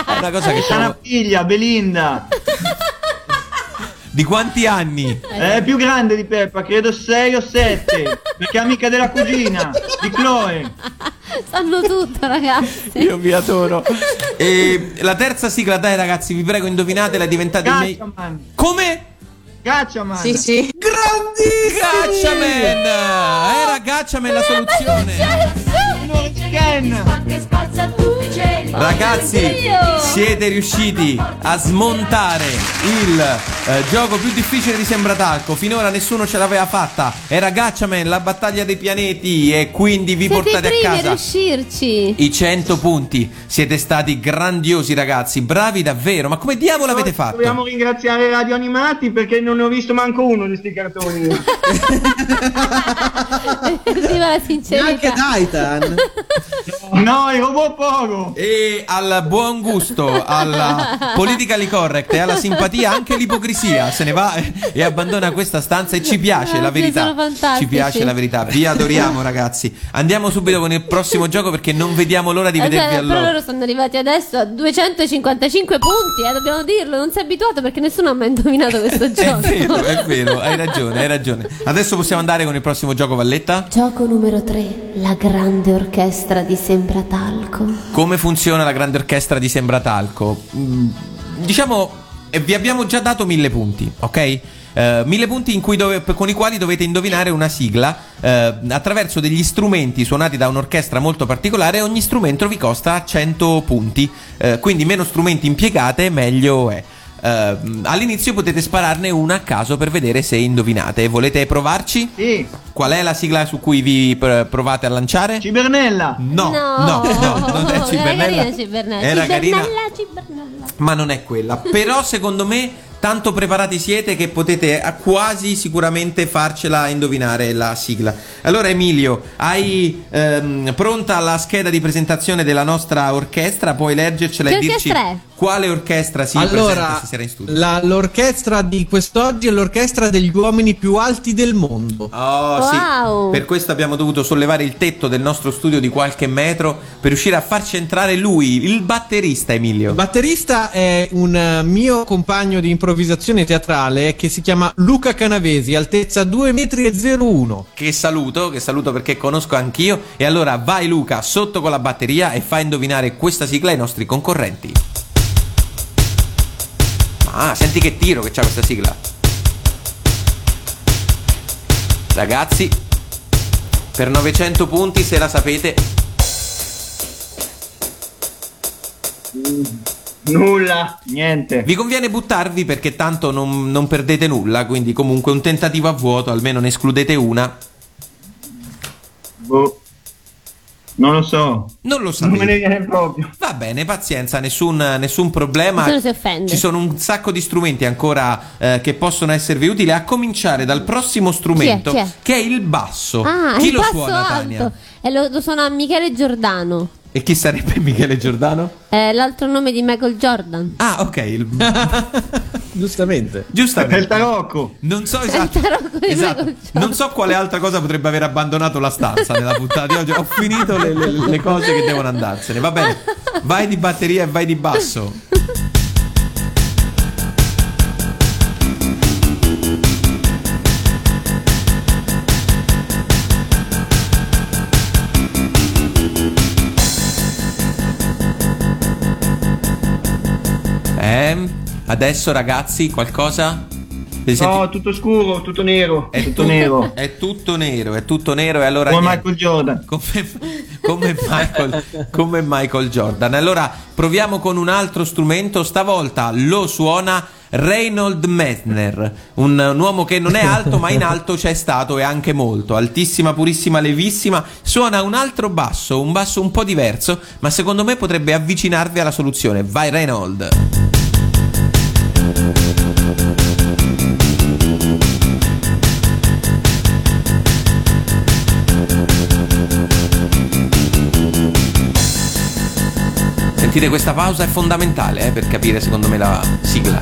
È una cosa che una figlia, Belinda. Di quanti anni? È più grande di Peppa, credo 6 o 7. Perché è amica della cugina, di Chloe. Sanno tutto, ragazzi. Io vi adoro. E la terza sigla, dai ragazzi, vi prego, indovinatela, diventate i miei... Gatchaman. Come? Gatchaman. Sì, sì. Gatchaman! Era Gatchaman la soluzione. Ragazzi, siete riusciti a smontare il eh, gioco più difficile di Sembratalco. Finora nessuno ce l'aveva fatta. Era Gatchaman, la battaglia dei pianeti. E quindi vi Siete portate a primi a casa riuscirci. i 100 punti. Siete stati grandiosi, ragazzi. Bravi davvero. Ma come diavolo avete fatto? Dobbiamo ringraziare Radio Animati perché non ne ho visto manco uno di sti cartoni. Viva la sincerità. Titan. no, il robot Pogo. E al buon gusto, alla politically correct e alla simpatia anche l'ipocrisia se ne va e, abbandona questa stanza e ci piace la verità. Ci piace la verità. Vi adoriamo ragazzi. Andiamo subito con il prossimo gioco perché non vediamo l'ora di vedervi Aspetta, però allora. loro sono arrivati adesso a 255 punti, eh, dobbiamo dirlo, non si è abituato perché nessuno ha mai indovinato questo È gioco. vero, è vero, hai ragione, hai ragione. Adesso possiamo andare con il prossimo gioco, Valletta? Gioco numero 3, la grande orchestra di Sembratalco. Come funziona la grande orchestra di Sembratalco? Mm, diciamo, eh, vi abbiamo già dato mille punti, ok? Eh, mille punti dove- con i quali dovete indovinare una sigla eh, attraverso degli strumenti suonati da un'orchestra molto particolare. Ogni strumento vi costa 100 punti, eh, quindi meno strumenti impiegate, meglio è. Eh, all'inizio potete spararne una a caso per vedere se indovinate. Volete provarci? Sì. Qual è la sigla su cui vi pr- provate a lanciare? Cibernella. No, No. no, no, non è Era Cibernella. carina Cibernella. Era carina, Cibernella, Cibernella. ma non è quella. Però secondo me tanto preparati siete che potete eh, quasi sicuramente farcela indovinare la sigla. Allora Emilio, hai ehm, pronta la scheda di presentazione della nostra orchestra? Puoi leggercela Che e dirci è? quale orchestra si presenta allora, stasera in studio. la- l'orchestra di quest'oggi è l'orchestra degli uomini più alti del mondo. Oh, sì. Wow. Per questo abbiamo dovuto sollevare il tetto del nostro studio di qualche metro per riuscire a farci entrare lui, il batterista Emilio. Il batterista è un eh, mio compagno di improvvisazione teatrale che si chiama Luca Canavesi, altezza 2 metri e 01. Che saluto, che saluto perché conosco anch'io. E allora vai Luca sotto con la batteria e fai indovinare questa sigla ai nostri concorrenti. Ah, senti che tiro che c'ha questa sigla. Ragazzi, per 900 punti, se la sapete, Nulla, niente. vi conviene buttarvi perché tanto non, non perdete nulla. Quindi, comunque, un tentativo a vuoto, almeno ne escludete una. Boh. Non lo so. Non lo Non me ne viene proprio. Va bene, pazienza, nessun, nessun problema. Nessuno si offende. Ci sono un sacco di strumenti ancora eh, che possono esservi utili, a cominciare dal prossimo strumento, Chi è? Chi è? che è il basso. Ah, chi il lo basso suona, alto. Tania? E lo, lo suona Michele Giordano. E chi sarebbe Michele Giordano? È l'altro nome di Michael Jordan. Ah, ok. il- Giustamente. È il Giustamente. tarocco. Non so esatto. tarocco di esatto. Non so quale altra cosa potrebbe aver abbandonato la stanza nella puntata di oggi. Ho finito le, le- le cose che devono andarsene. Va bene. Vai di batteria e vai di basso. Eh, adesso ragazzi, qualcosa? No, tutto scuro, tutto nero. È tutto tu- nero. È tutto nero, è tutto nero e allora Come niente. Michael Jordan. come, come Michael, come Michael Jordan. Allora proviamo con un altro strumento, stavolta lo suona Reynold Messner, un, un uomo che non è alto ma in alto c'è stato e anche molto, altissima, purissima, levissima, suona un altro basso, un basso un po' diverso, ma secondo me potrebbe avvicinarvi alla soluzione. Vai Reynold. Sentite questa pausa è fondamentale eh, per capire secondo me la sigla.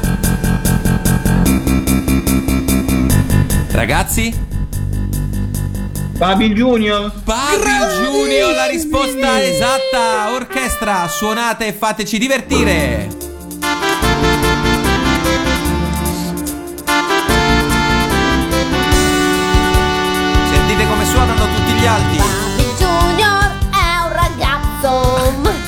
Ragazzi? Babi Junior? Babi Junior, la risposta esatta. Orchestra, suonate e fateci divertire.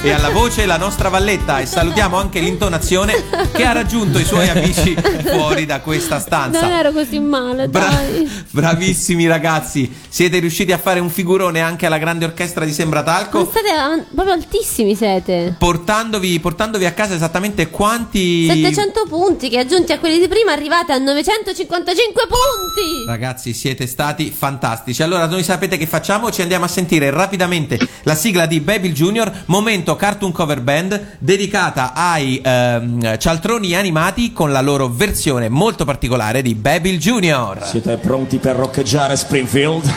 E alla voce la nostra Valletta e salutiamo anche l'intonazione che ha raggiunto i suoi amici fuori da questa stanza. Non ero così male, Bra- bravissimi ragazzi, siete riusciti a fare un figurone anche alla grande orchestra di Ma Sembratalco, state an- proprio altissimi siete. portandovi, portandovi a casa esattamente quanti... 700 punti che aggiunti a quelli di prima arrivate a 955 punti. Ragazzi, siete stati fantastici. Allora, noi sapete che facciamo? Ci andiamo a sentire rapidamente la sigla di Babil Junior, momento cartoon cover band, dedicata ai ehm, cialtroni animati con la loro versione molto particolare di Babil Junior. Siete pronti per roccheggiare Springfield?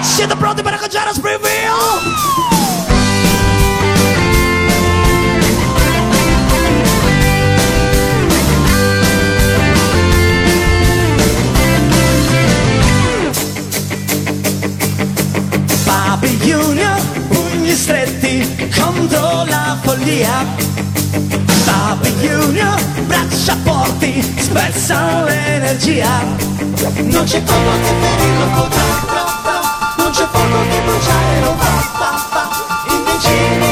Siete pronti per roccheggiare Springfield? Papi Junior, stretti contro la follia. Papi Junior, braccia forti, spezza l'energia. Non c'è colpo che ferirlo potrà, non c'è fuoco che bruciare lo fa, fa, fa, invincibile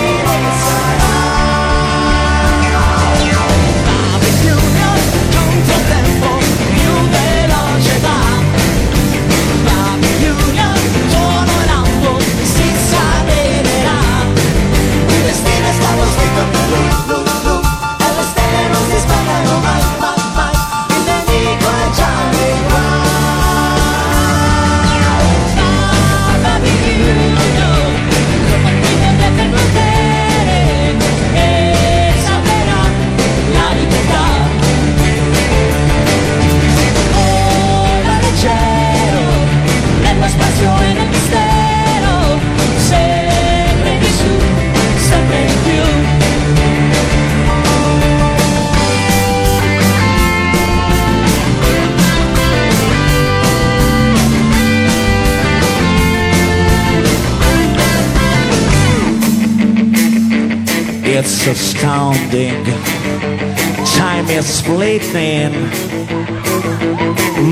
It's astounding. Time is fleeting.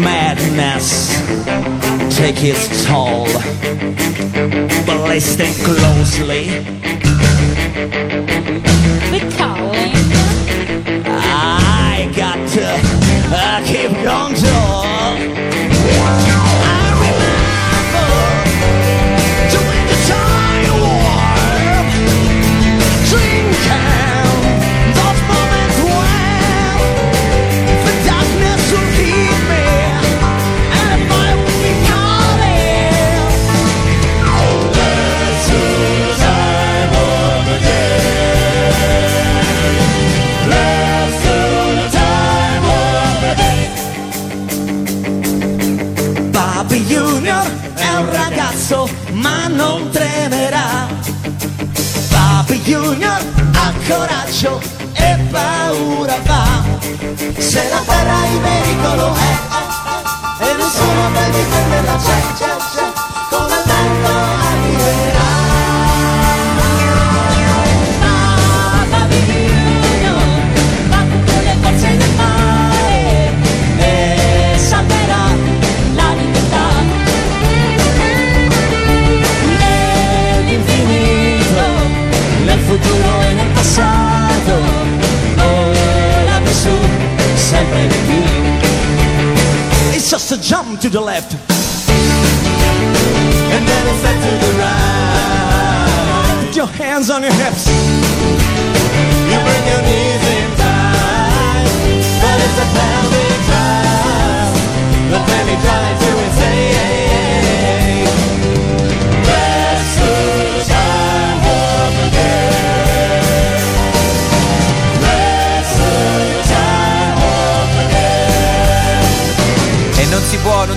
Madness take its toll. But listen closely. I got to uh, keep control. I left,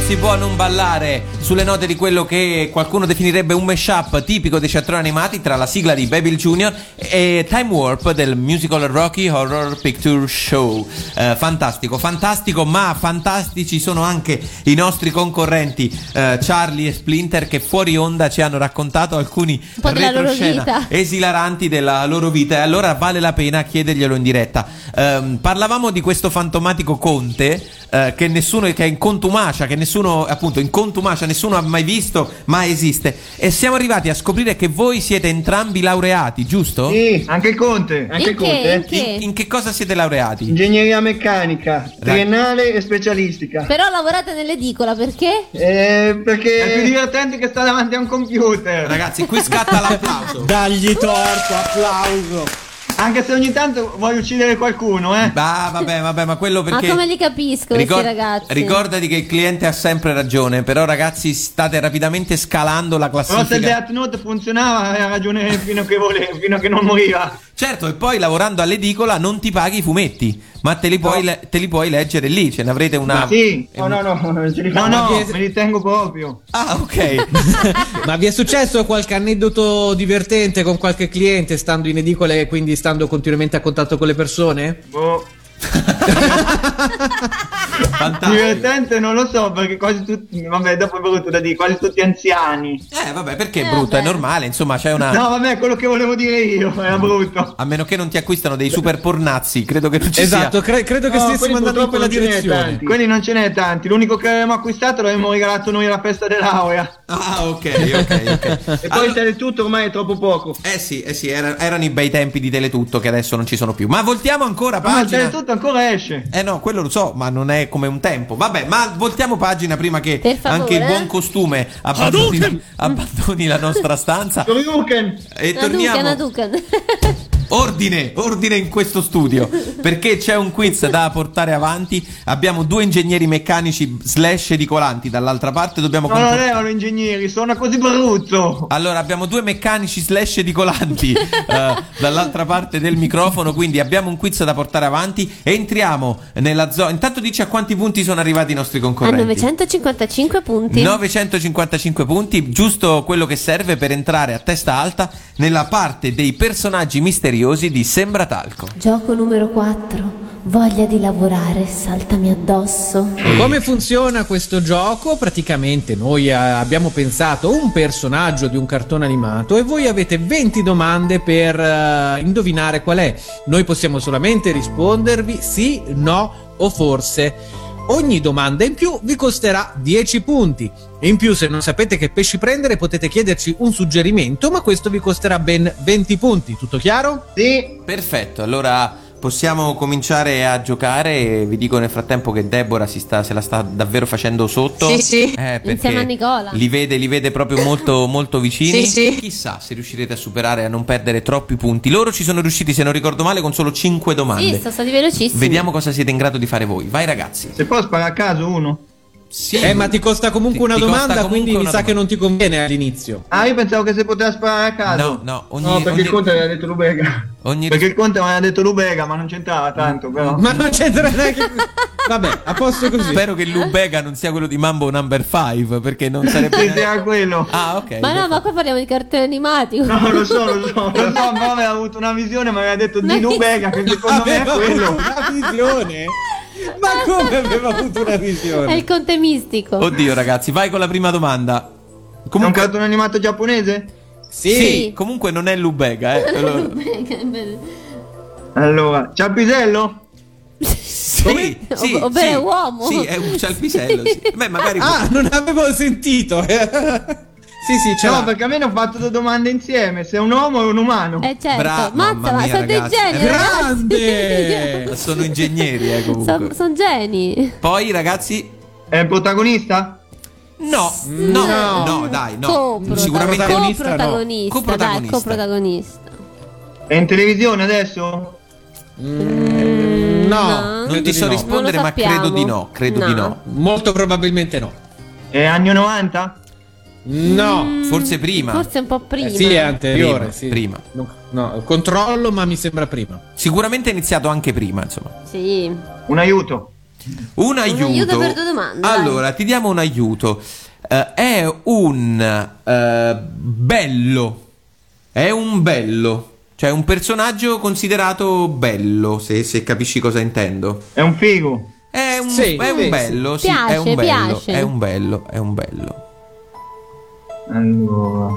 si può, non ballare sulle note di quello che qualcuno definirebbe un mashup tipico dei ciatroni animati tra la sigla di Babel Jr. e Time Warp del musical Rocky Horror Picture Show. Eh, fantastico, fantastico, ma fantastici sono anche i nostri concorrenti eh, Charlie e Splinter che fuori onda ci hanno raccontato alcuni retroscena esilaranti della loro vita e allora vale la pena chiederglielo in diretta. Ehm, parlavamo di questo fantomatico conte eh, che nessuno che è in contumacia, che nessuno appunto in contumacia nessuno ha mai visto, ma esiste e siamo arrivati a scoprire che voi siete entrambi laureati, giusto? Sì, anche il Conte. Anche In il che? Conte. In che? In, in che cosa siete laureati? Ingegneria meccanica, triennale e specialistica. Però lavorate nell'edicola perché? Eh, perché è più divertente che sta davanti a un computer. Ragazzi, qui scatta l'applauso. Dagli torto, applauso. Anche se ogni tanto vuoi uccidere qualcuno, eh. Ah, vabbè, vabbè, ma quello perché Ma come li capisco Ricor- questi ragazzi? Ricordati che il cliente ha sempre ragione, però ragazzi state rapidamente scalando la Però se classifica. Death Note funzionava aveva ragione fino a che voleva, fino a che non moriva. Certo, e poi lavorando all'edicola non ti paghi i fumetti, ma te li puoi, le- te li puoi leggere lì, ce ne avrete una... Ma sì, no, no, no, li No, fa- no. no, me li tengo proprio. Ah, ok. Ma vi è successo qualche aneddoto divertente con qualche cliente stando in edicola e quindi stando continuamente a contatto con le persone? Boh. Fantastico. Divertente non lo so perché quasi tutti, vabbè dopo è brutto da dire, quasi tutti anziani. Eh, vabbè, perché è Eh, brutto, è vabbè. normale, insomma, c'è una... No vabbè, quello che volevo dire io, era brutto. A meno che non ti acquistano dei super pornazzi, credo che non ci Esatto, sia... cre- credo che No, stessimo andando in quella non ce n'è direzione. tanti. Quelli non ce n'è tanti, l'unico che avevamo acquistato l'avevamo regalato noi alla festa di laurea. Ah, ok, ok, ok. E poi Allora- il teletutto ormai è troppo poco. Eh sì, eh sì, era- erano i bei tempi di Teletutto che adesso non ci sono più. Ma voltiamo ancora Ma il pagina. teletutto ancora esce. Eh no, quello lo so, ma non è come un tempo. Vabbè, ma voltiamo pagina prima che anche il buon costume abbandoni, abbandoni la nostra stanza. E Hadouken, torniamo. Hadouken. Ordine, ordine in questo studio. Perché c'è un quiz da portare avanti. Abbiamo due ingegneri meccanici slash edicolanti dall'altra parte. Dobbiamo No, non compor- erano ingegneri, suona così brutto. Allora, abbiamo due meccanici slash edicolanti eh, dall'altra parte del microfono, quindi abbiamo un quiz da portare avanti. Entriamo nella zona. Intanto dici a quanti punti sono arrivati i nostri A concorrenti. 955 punti. 955 punti, giusto quello che serve per entrare a testa alta nella parte dei personaggi misteriosi di Sembra Talco. Gioco numero 4. Voglia di lavorare, saltami addosso. Come funziona questo gioco? Praticamente noi eh, abbiamo pensato un personaggio di un cartone animato e voi avete 20 domande per eh, indovinare qual è. Noi possiamo solamente rispondervi sì, no o forse. Ogni domanda in più vi costerà 10 punti. In più, se non sapete che pesci prendere, potete chiederci un suggerimento, ma questo vi costerà ben 20 punti. Tutto chiaro? Sì, Perfetto, allora possiamo cominciare a giocare. Vi dico nel frattempo che Deborah si sta, se la sta davvero facendo sotto. Sì, sì. Eh, Insieme a Nicola. Li vede, li vede proprio molto, molto vicini. Sì, sì. Chissà se riuscirete a superare e a non perdere troppi punti. Loro ci sono riusciti, se non ricordo male, con solo 5 domande. Sì, sono stati velocissimi. Vediamo cosa siete in grado di fare voi. Vai, ragazzi. se poi spara a caso uno. Sì. Eh, ma ti costa comunque Ti- una ti domanda, comunque quindi mi una sa che domanda. non ti conviene all'inizio. Ah, io pensavo che si poteva sparare a caso. No, no, ogni, No, perché ogni- il Conte aveva detto Lubega. ogni- Perché il Conte aveva detto Lubega, ma non c'entrava tanto, però. Ma non c'entra neanche. Vabbè, a posto così. Spero che Lubega non sia quello di Mambo Number 5 perché non sarebbe. Sì, sì, era quello. Ah, ok. Ma no, ma qua parliamo di cartoni animati. No, lo so, lo so, lo so, però aveva avuto una visione, mi aveva detto di Lubega, che secondo me è Aveva quello. una visione? Ma come aveva avuto una È visione? il conte mistico. Oddio, ragazzi, vai con la prima domanda. È un Comunque, cartone animato giapponese? Sì. sì, comunque non è Lubega, eh. Allora- Allora, c'ha il pisello? Sì, sì, O- ovvero sì. è uomo. Sì, è un c'ha il pisello. Sì. Beh, magari. Ah, non avevo sentito. sì, sì, c'è. No, perché a me ne ho fatto due domande insieme, se è un uomo o un umano. Eh certo, Bra- mazza, ma mia, sono dei ragazzi. geni, Grande! Sono ingegneri, eh, comunque. Sono geni. Poi, ragazzi. È il protagonista? No, no, no, No. dai, no. Copro- Sicuramente. Coprotagonista, dai, Coprotagonista. coprotagonista. È in televisione adesso? Mm, no, No. Non ti so no. rispondere, Non lo ma credo di no. Credo di No. no. Molto probabilmente no. È anni 90? No. Forse prima. Forse un po' prima. Eh, sì, è anteriore. Prima, sì. prima. No, no, controllo, ma mi sembra prima. Sicuramente è iniziato anche prima, insomma. Sì. Un aiuto. Un aiuto. aiuto per due domande, vai. Allora, ti diamo un aiuto. Eh, è un eh, bello. È un bello. Cioè un personaggio considerato bello, se, se capisci cosa intendo. È un figo. È un, Sì, è un bello, sì, Piace, è un bello, piace. è un bello, è un bello. Allora.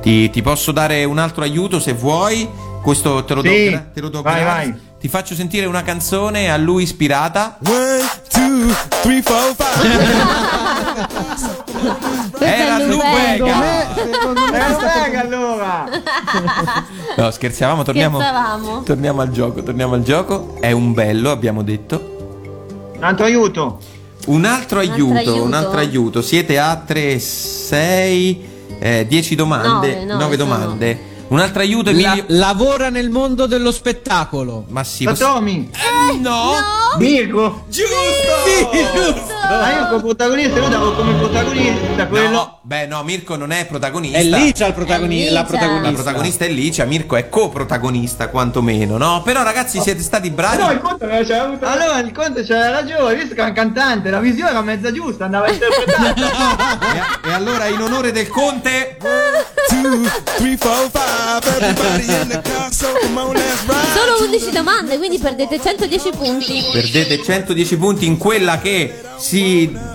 Ti, ti posso dare un altro aiuto se vuoi. Questo te lo do, Sì. gra- te lo do Vai, gratis. vai. Ti faccio sentire una canzone a lui ispirata. One, two, three, four, five. Era è Lubega. Eh, venga allora. No, scherzavamo, torniamo, Scherzavamo. torniamo al gioco, torniamo al gioco. È un bello, abbiamo detto. Un altro aiuto. Un altro aiuto, aiuto. un altro aiuto. Siete a 3, 6, 10 domande, Nove, nove 9 sono. domande. Un altro aiuto, La- Emilio. lavora nel mondo dello spettacolo. Ma sì, posso- Satomi. Eh, no! Mirko. Giusto! Ah, io come protagonista lo davo come protagonista quello. No, beh, no, Mirko non è protagonista. È Licia il protagoni- È la protagonista. La protagonista è Licia, Mirko è coprotagonista, quantomeno, no? Però, ragazzi, siete stati bravi. No, il conto non c'era avuto. Allora il conto c'era ragione, visto che era un cantante, la visione era mezza giusta, andava interpretata. E, e allora, in onore del conte, Two, three, four, five. Everybody in the car, so. Solo 11 domande, quindi perdete 110 punti. perdete 110 punti in quella che si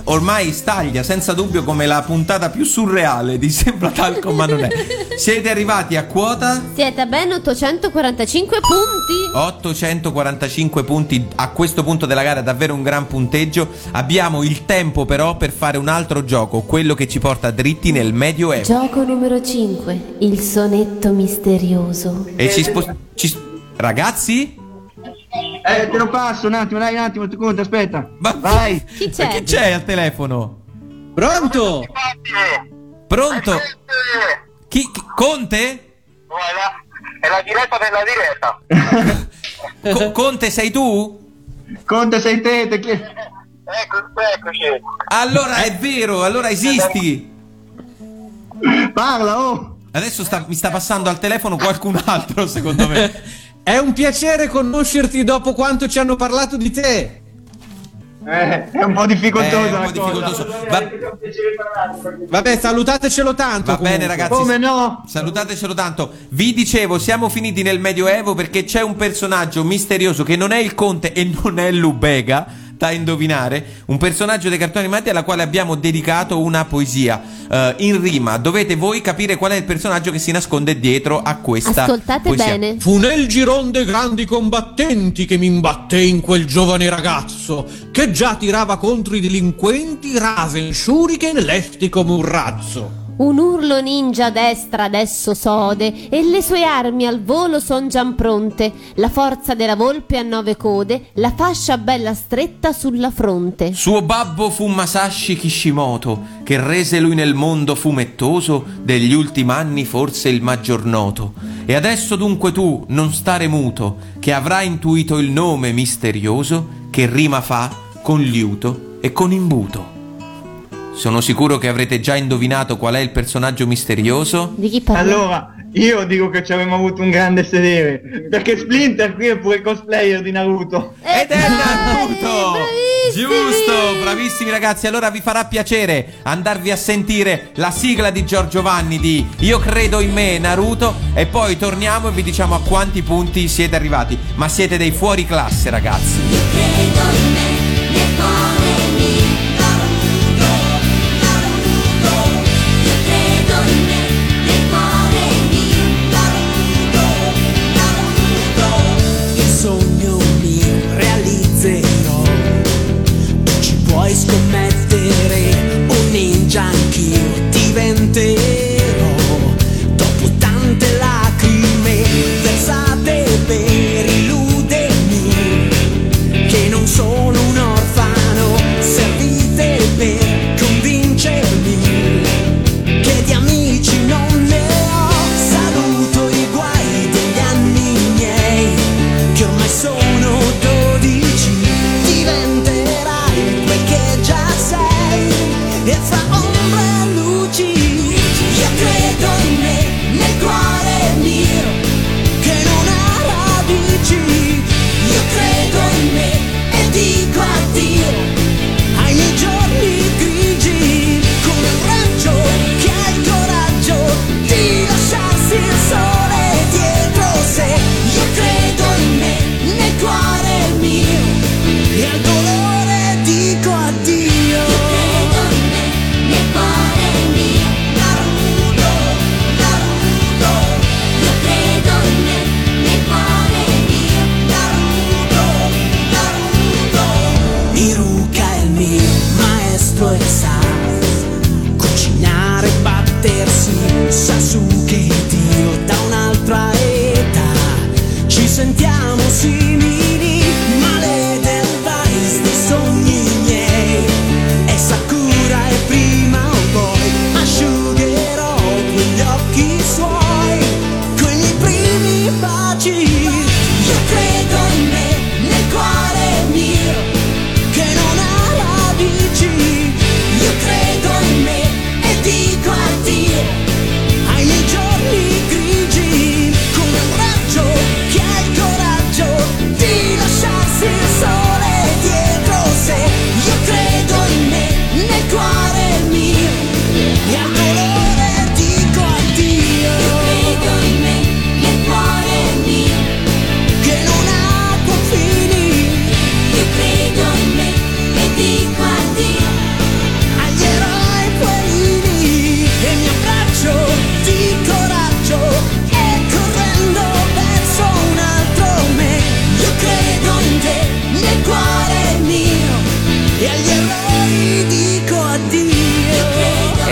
ormai staglia senza dubbio come la puntata più surreale di Sembra Talco, ma non è. Siete arrivati a quota Siete a ben 845 punti. 845 punti a questo punto della gara, davvero un gran punteggio. Abbiamo il tempo però per fare un altro gioco, quello che ci porta dritti nel Medioevo. Gioco numero 5, il sonetto misterioso. E ci spostiamo. Ragazzi? Eh, te lo passo un attimo, dai un attimo, tu conto, aspetta. Ma Vai. Chi Ma c'è? chi c'è al telefono? Pronto? Pronto? Chi, chi- Conte? È la diretta della diretta. Co- Conte sei tu? Conto sei te, te chi- Ecco, eccoci. Allora è vero, allora esisti. Parla, oh. Adesso sta- mi sta passando al telefono qualcun altro, secondo me. È un piacere conoscerti dopo quanto ci hanno parlato di te. Eh, è un po' difficoltosa Eh, un la po' difficoltoso. Va- Vabbè, salutatecelo tanto. Va bene, comunque. ragazzi. Come no? Salutatecelo tanto. Vi dicevo, siamo finiti nel Medioevo perché c'è un personaggio misterioso che non è il conte e non è Lubega. Da indovinare, un personaggio dei cartoni animati alla quale abbiamo dedicato una poesia eh, in rima. Dovete voi capire qual è il personaggio che si nasconde dietro a questa Ascoltate poesia. bene. Fu nel giron dei grandi combattenti che mi imbatté in quel giovane ragazzo che già tirava contro i delinquenti rasen shuriken lesti come un razzo. Un urlo ninja destra adesso sode e le sue armi al volo son già pronte. La forza della volpe a nove code, la fascia bella stretta sulla fronte. Suo babbo fu Masashi Kishimoto, che rese lui nel mondo fumettoso degli ultimi anni forse il maggior noto. E adesso dunque tu non stare muto, che avrai intuito il nome misterioso che rima fa con liuto e con imbuto. Sono sicuro che avrete già indovinato qual è il personaggio misterioso. Di chi parla? Allora, io dico che ci avremmo avuto un grande sedere. Perché Splinter qui è pure il cosplayer di Naruto. Ed è Naruto! Giusto, bravissimi ragazzi. Allora vi farà piacere andarvi a sentire la sigla di Giorgio Vanni di Io credo in me Naruto e poi torniamo e vi diciamo a quanti punti siete arrivati. Ma siete dei fuori classe, ragazzi. Il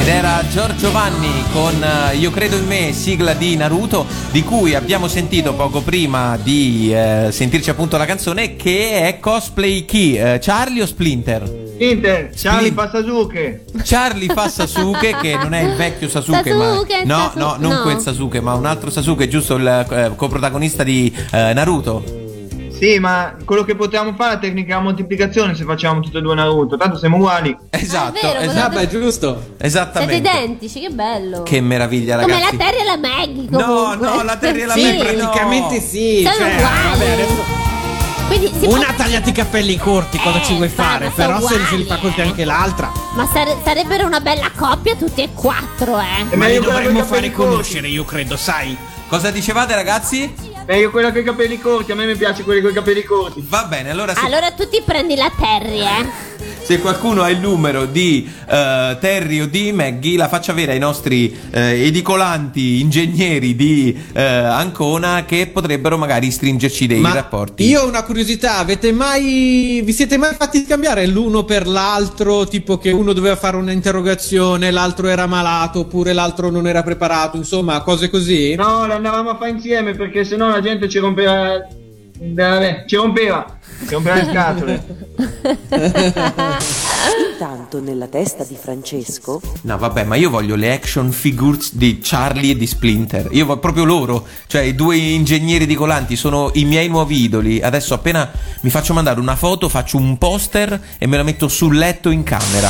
Ed era Giorgio Vanni con eh, Io credo in me, sigla di Naruto, di cui abbiamo sentito poco prima di eh, sentirci appunto la canzone, che è cosplay chi? Eh, Charlie o Splinter? Splinter, Charlie fa Sasuke. Charlie fa Sasuke, che non è il vecchio Sasuke, ma Sasuke, no, Sasu- no, non no. quel Sasuke, ma un altro Sasuke, giusto il eh, coprotagonista di eh, Naruto. Sì, ma quello che potevamo fare è la tecnica della moltiplicazione se facciamo tutte e due Naruto. Tanto siamo uguali. Esatto, vero, esatto. volete- è giusto. Esattamente. Siete identici, che bello. Che meraviglia, Come ragazzi. la Terry e la Maggie No, comunque. no, la Terry e la Sì. Maggie no. Praticamente sì. Sono cioè, uguali. vabbè, adesso- Una può- tagliati i capelli corti quando ci vuoi fare, però se uguali. se li fa corti anche l'altra. Ma sare- sarebbero una bella coppia tutti e quattro, eh. Ma li dovremmo fare conoscere, io credo, sai. Cosa dicevate, ragazzi? Meglio quella con i capelli corti, a me mi piace quelli con i capelli corti. Va bene, allora se, Allora tu ti prendi la Terry, eh. se qualcuno ha il numero di eh, Terry o di Maggie, la faccia avere ai nostri eh, edicolanti ingegneri di eh, Ancona che potrebbero magari stringerci dei Ma rapporti. io ho una curiosità, avete mai. Vi siete mai fatti scambiare l'uno per l'altro? Tipo che uno doveva fare un'interrogazione, l'altro era malato, oppure l'altro non era preparato, insomma, cose così? No, lo andavamo a fare insieme perché sennò la gente ci rompeva. Vabbè, ci rompeva. Ci rompeva le scatole. Intanto nella testa di Francesco No, vabbè, ma io voglio le action figures di Charlie e di Splinter. Io voglio proprio loro, cioè i due ingegneri di Colanti sono i miei nuovi idoli. Adesso appena mi faccio mandare una foto, faccio un poster e me la metto sul letto in camera.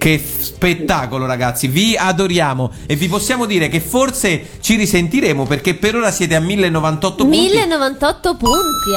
Che spettacolo, ragazzi! Vi adoriamo e vi possiamo dire che forse ci risentiremo perché per ora siete a 1098 punti. 1098 punti,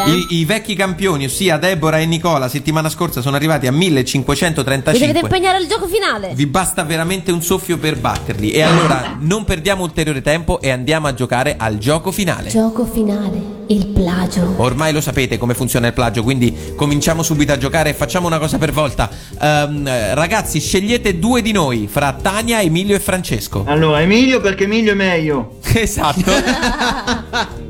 eh. I, i vecchi campioni, ossia Deborah e Nicola, settimana scorsa sono arrivati a Vi 1535. dovete impegnare al gioco finale. Vi basta veramente un soffio per batterli. E allora non perdiamo ulteriore tempo e andiamo a giocare al gioco finale. Gioco finale, il plagio. Ormai lo sapete come funziona il plagio, quindi cominciamo subito a giocare e facciamo una cosa per volta. Eh, ragazzi, scegliete due di noi, fra Tania, Emilio e Francesco. Allora, Emilio perché Emilio è meglio. Esatto.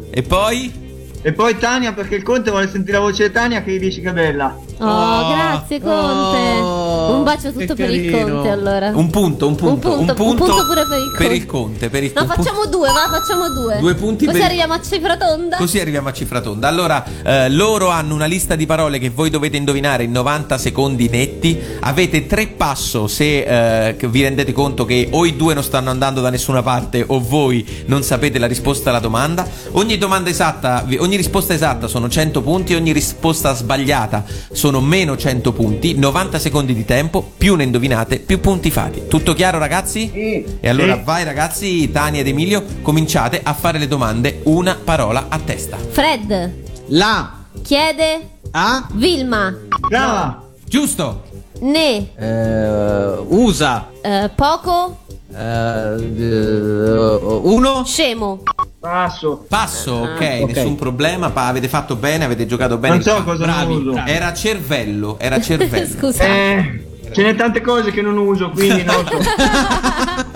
e poi? E poi Tania perché il Conte vuole sentire la voce di Tania che gli dici che è bella. Oh, grazie Conte. Oh, un bacio tutto per il. Conte allora. Un punto, un punto, Un punto, un punto pure per il Conte. per il Conte. Per il No, un facciamo due, va, facciamo due. Due punti Così per- arriviamo a cifra tonda. Così arriviamo a cifra tonda. Allora, eh, loro hanno una lista di parole che voi dovete indovinare in 90 secondi netti. Avete tre passo se eh, vi rendete conto che o i due non stanno andando da nessuna parte o voi non sapete la risposta alla domanda. Ogni domanda esatta, ogni risposta esatta sono 100 punti, ogni risposta sbagliata sono meno 100 punti. 90 secondi di tempo, più ne indovinate, più punti fate. Tutto chiaro, ragazzi? E allora Sì. vai, ragazzi, Tania ed Emilio, cominciate a fare le domande una parola a testa. Fred La chiede A Vilma. Brava. Giusto. Ne eh, usa eh, poco eh, uno scemo. Passo. Passo, ok, ok. nessun problema. pa- avete fatto bene, avete giocato bene. Non so cosa Bravi, uso. bravi. Era cervello, era cervello. Scusa. Eh, ce n'è tante cose che non uso, quindi non so.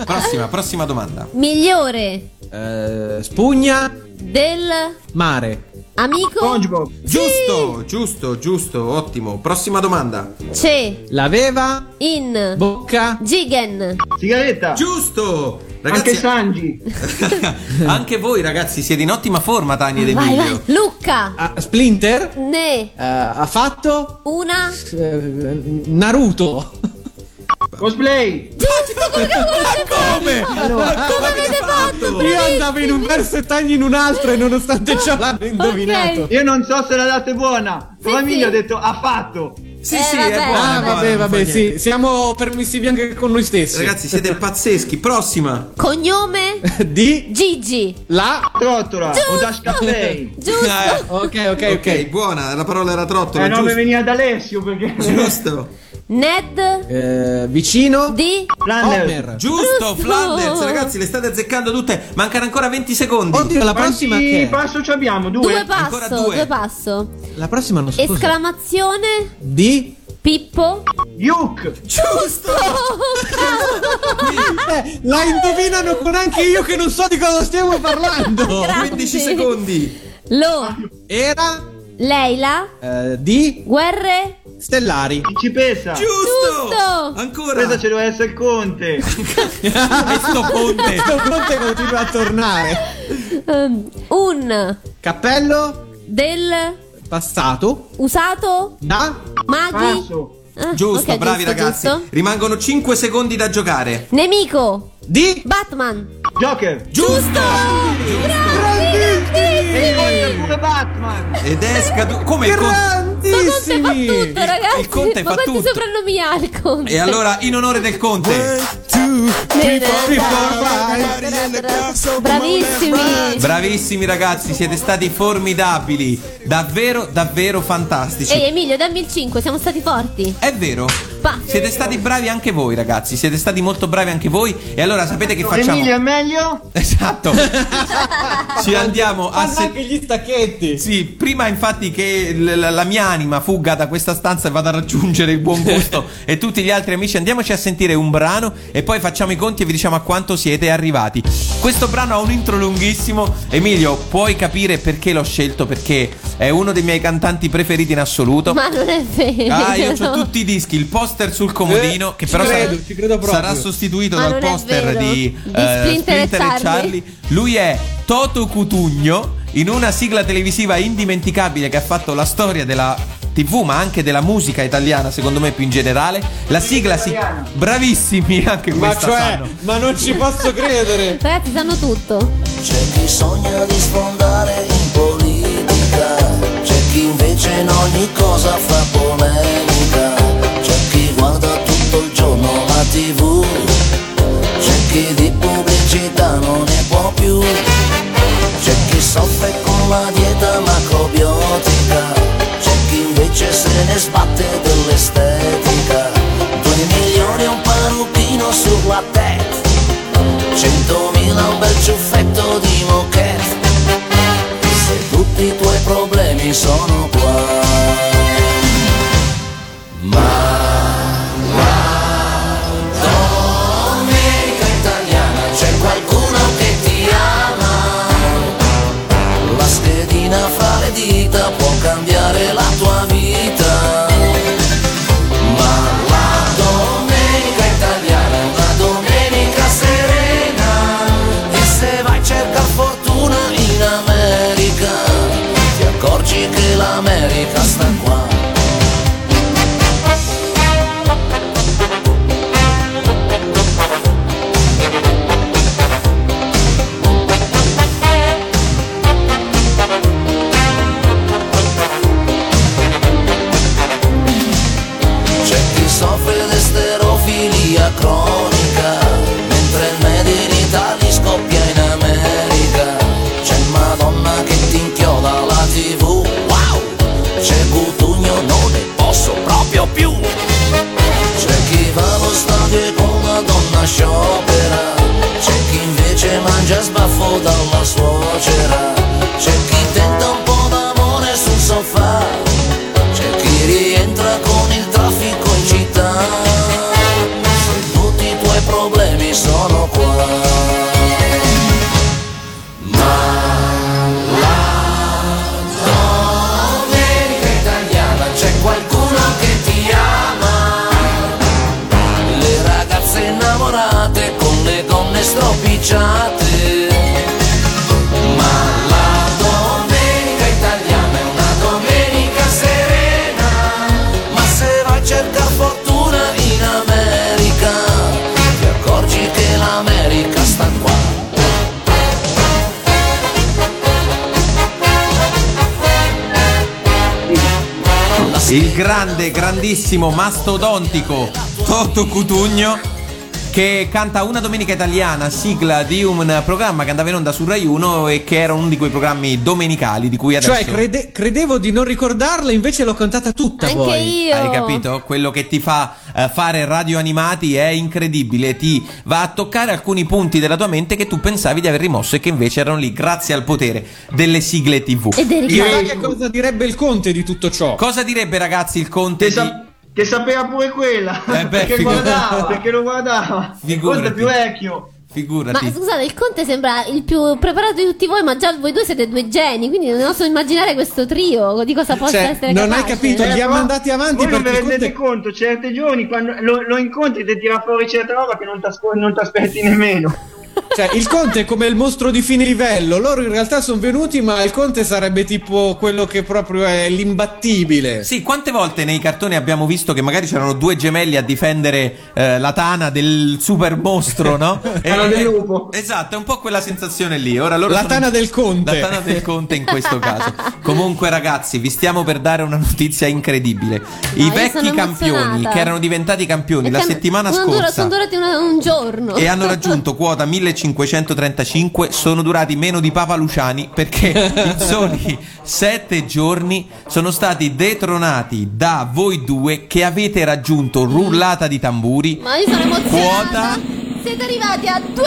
prossima, prossima domanda. Migliore eh, spugna del mare amico SpongeBob. Giusto, giusto, giusto, ottimo. Prossima domanda. c'è l'aveva in bocca Gigen. Sigaretta. Giusto. Anche Sanji. Anche voi ragazzi siete in ottima forma Tania ed Vai, Emilio. vai. Luca. Ah, Splinter Ne. eh, ha fatto Una. eh, Naruto. Cosplay. come? Allora, come avete fatto? Io andavo in un verso e tagli in un altro e nonostante ciò l'hanno indovinato. Io non so se la data è buona. Però Emilio sì. ha detto ha fatto. Sì, Eh, sì, vabbè. è buona. Ah, è buona, vabbè, non vabbè, fa sì, siamo permissivi anche con noi stessi. Ragazzi, siete pazzeschi. Prossima. Cognome. Di Gigi. la Trottola o Dash Caffè. Giusto. Eh, Ok, ok, ok. ok, buona, la parola era trottola, Eh no, mi veniva da Alessio perché. Giusto. Ned. Eh, vicino Di. Flanders. Homer. Giusto. Flanders, ragazzi, le state azzeccando tutte. Mancano ancora 20 secondi. Oddio, la prossima Quanti che è? passo ci abbiamo? Due. Due Ancora passo. due. Due passo. La prossima non so. Esclamazione. Di Pippo. Yuk. Giusto. Eh, la indovinano con anche io che non so di cosa stiamo parlando. Grazie. 15 secondi. Lo. Era Leila. eh, di Guerre. Stellari. Principessa. Giusto. Giusto. Ancora. Questa ce deve essere il Conte. E sto ponte. Sto Conte continua a tornare. Um, un. Cappello Del. passato Usato. da Maghi. Passo. Ah, Giusto, ok, bravi giusto, ragazzi. giusto. Rimangono 5 secondi da giocare. Nemico. di Batman. Joker. Giusto. E il Conte pure Batman. Ed è scaduto. Come il conte? Conte fa tutto, ragazzi. il Conte Ma fa quanti tutto. soprannomi ha il Conte? E allora, in onore del conte, Bravissimi. bravissimi ragazzi, siete stati formidabili. Davvero, davvero fantastici. Ehi Emilio, dammi il 5, siamo stati forti. È vero. Pa. Siete stati bravi anche voi, ragazzi. Siete stati molto bravi anche voi. E allora sapete che facciamo? Emilio è meglio? Esatto. Ci andiamo a se- anche gli stacchetti. Sì, prima infatti che l- la mia anima fugga da questa stanza e vada a raggiungere il buon gusto e tutti gli altri amici, andiamoci a sentire un brano e poi facciamo i conti e vi diciamo a quanto siete arrivati. Questo brano ha un intro lunghissimo. Emilio, puoi capire perché l'ho scelto? Perché è uno dei miei cantanti preferiti in assoluto. Ma non è vero. Ah, io ho tutti i dischi, il poster sul comodino, Eh, che però credo, sarà, ci credo proprio. sarà sostituito Ma dal poster di, Di eh, Splinter e Charlie. Lui è Toto Cutugno in una sigla televisiva indimenticabile che ha fatto la storia della TV, ma anche della musica italiana, secondo me più in generale. La sigla si bravissimi anche Ma questa cioè, sanno. ma non ci posso credere. Ragazzi, sanno tutto. C'è chi sogna di sfondare in politica, c'è chi invece in ogni cosa fa polemica, pubblicità non ne può più, c'è chi soffre con la dieta macrobiotica, c'è chi invece se ne sbatte dell'estetica, due milioni un parrucchino sulla testa. Centomila un bel ciuffetto di moquette Se tutti i tuoi problemi sono grande, grandissimo, mastodontico Toto Cutugno che canta una domenica italiana, sigla di un programma che andava in onda su Rai 1 e che era uno di quei programmi domenicali di cui adesso Cioè, crede- credevo di non ricordarla, invece l'ho cantata tutta Anche poi. io. Hai capito? Quello che ti fa eh, fare radio animati è incredibile, ti va a toccare alcuni punti della tua mente che tu pensavi di aver rimosso e che invece erano lì grazie al potere delle sigle TV. Ed che cosa direbbe il conte di tutto ciò. Cosa direbbe ragazzi il conte Che, di... che sapeva pure quella. Eh beh, perché figurati. guardava, perché lo guardava. Il Figurati. conte è più vecchio. Figurati. Ma scusate, il Conte sembra il più preparato di tutti voi, ma già voi due siete due geni, quindi non oso immaginare questo trio di cosa possa Cioè, essere non hai capace. capito, li ha mandati avanti Voi non vi perché il rendete conte... conto, certe giorni quando lo, lo incontri ti tira fuori certe roba che non ti aspetti nemmeno. Cioè, il conte è come il mostro di fine livello. Loro in realtà sono venuti, ma il conte sarebbe tipo quello che proprio è l'imbattibile. Sì, quante volte nei cartoni abbiamo visto che magari c'erano due gemelli a difendere eh, la tana del super mostro, no? Tana del lupo. Esatto, è un po' quella sensazione lì. Ora loro La sono- tana del conte. La tana del conte in questo caso. Comunque, ragazzi, vi stiamo per dare una notizia incredibile. I io vecchi campioni che erano diventati campioni la Perché settimana non dura- scorsa sono durati una- un giorno. e hanno raggiunto quota 1535 sono durati meno di Papa Luciani perché in soli sette giorni sono stati detronati da voi due che avete raggiunto rullata di tamburi Ma io sono emozionata. quota Siete arrivati a 2000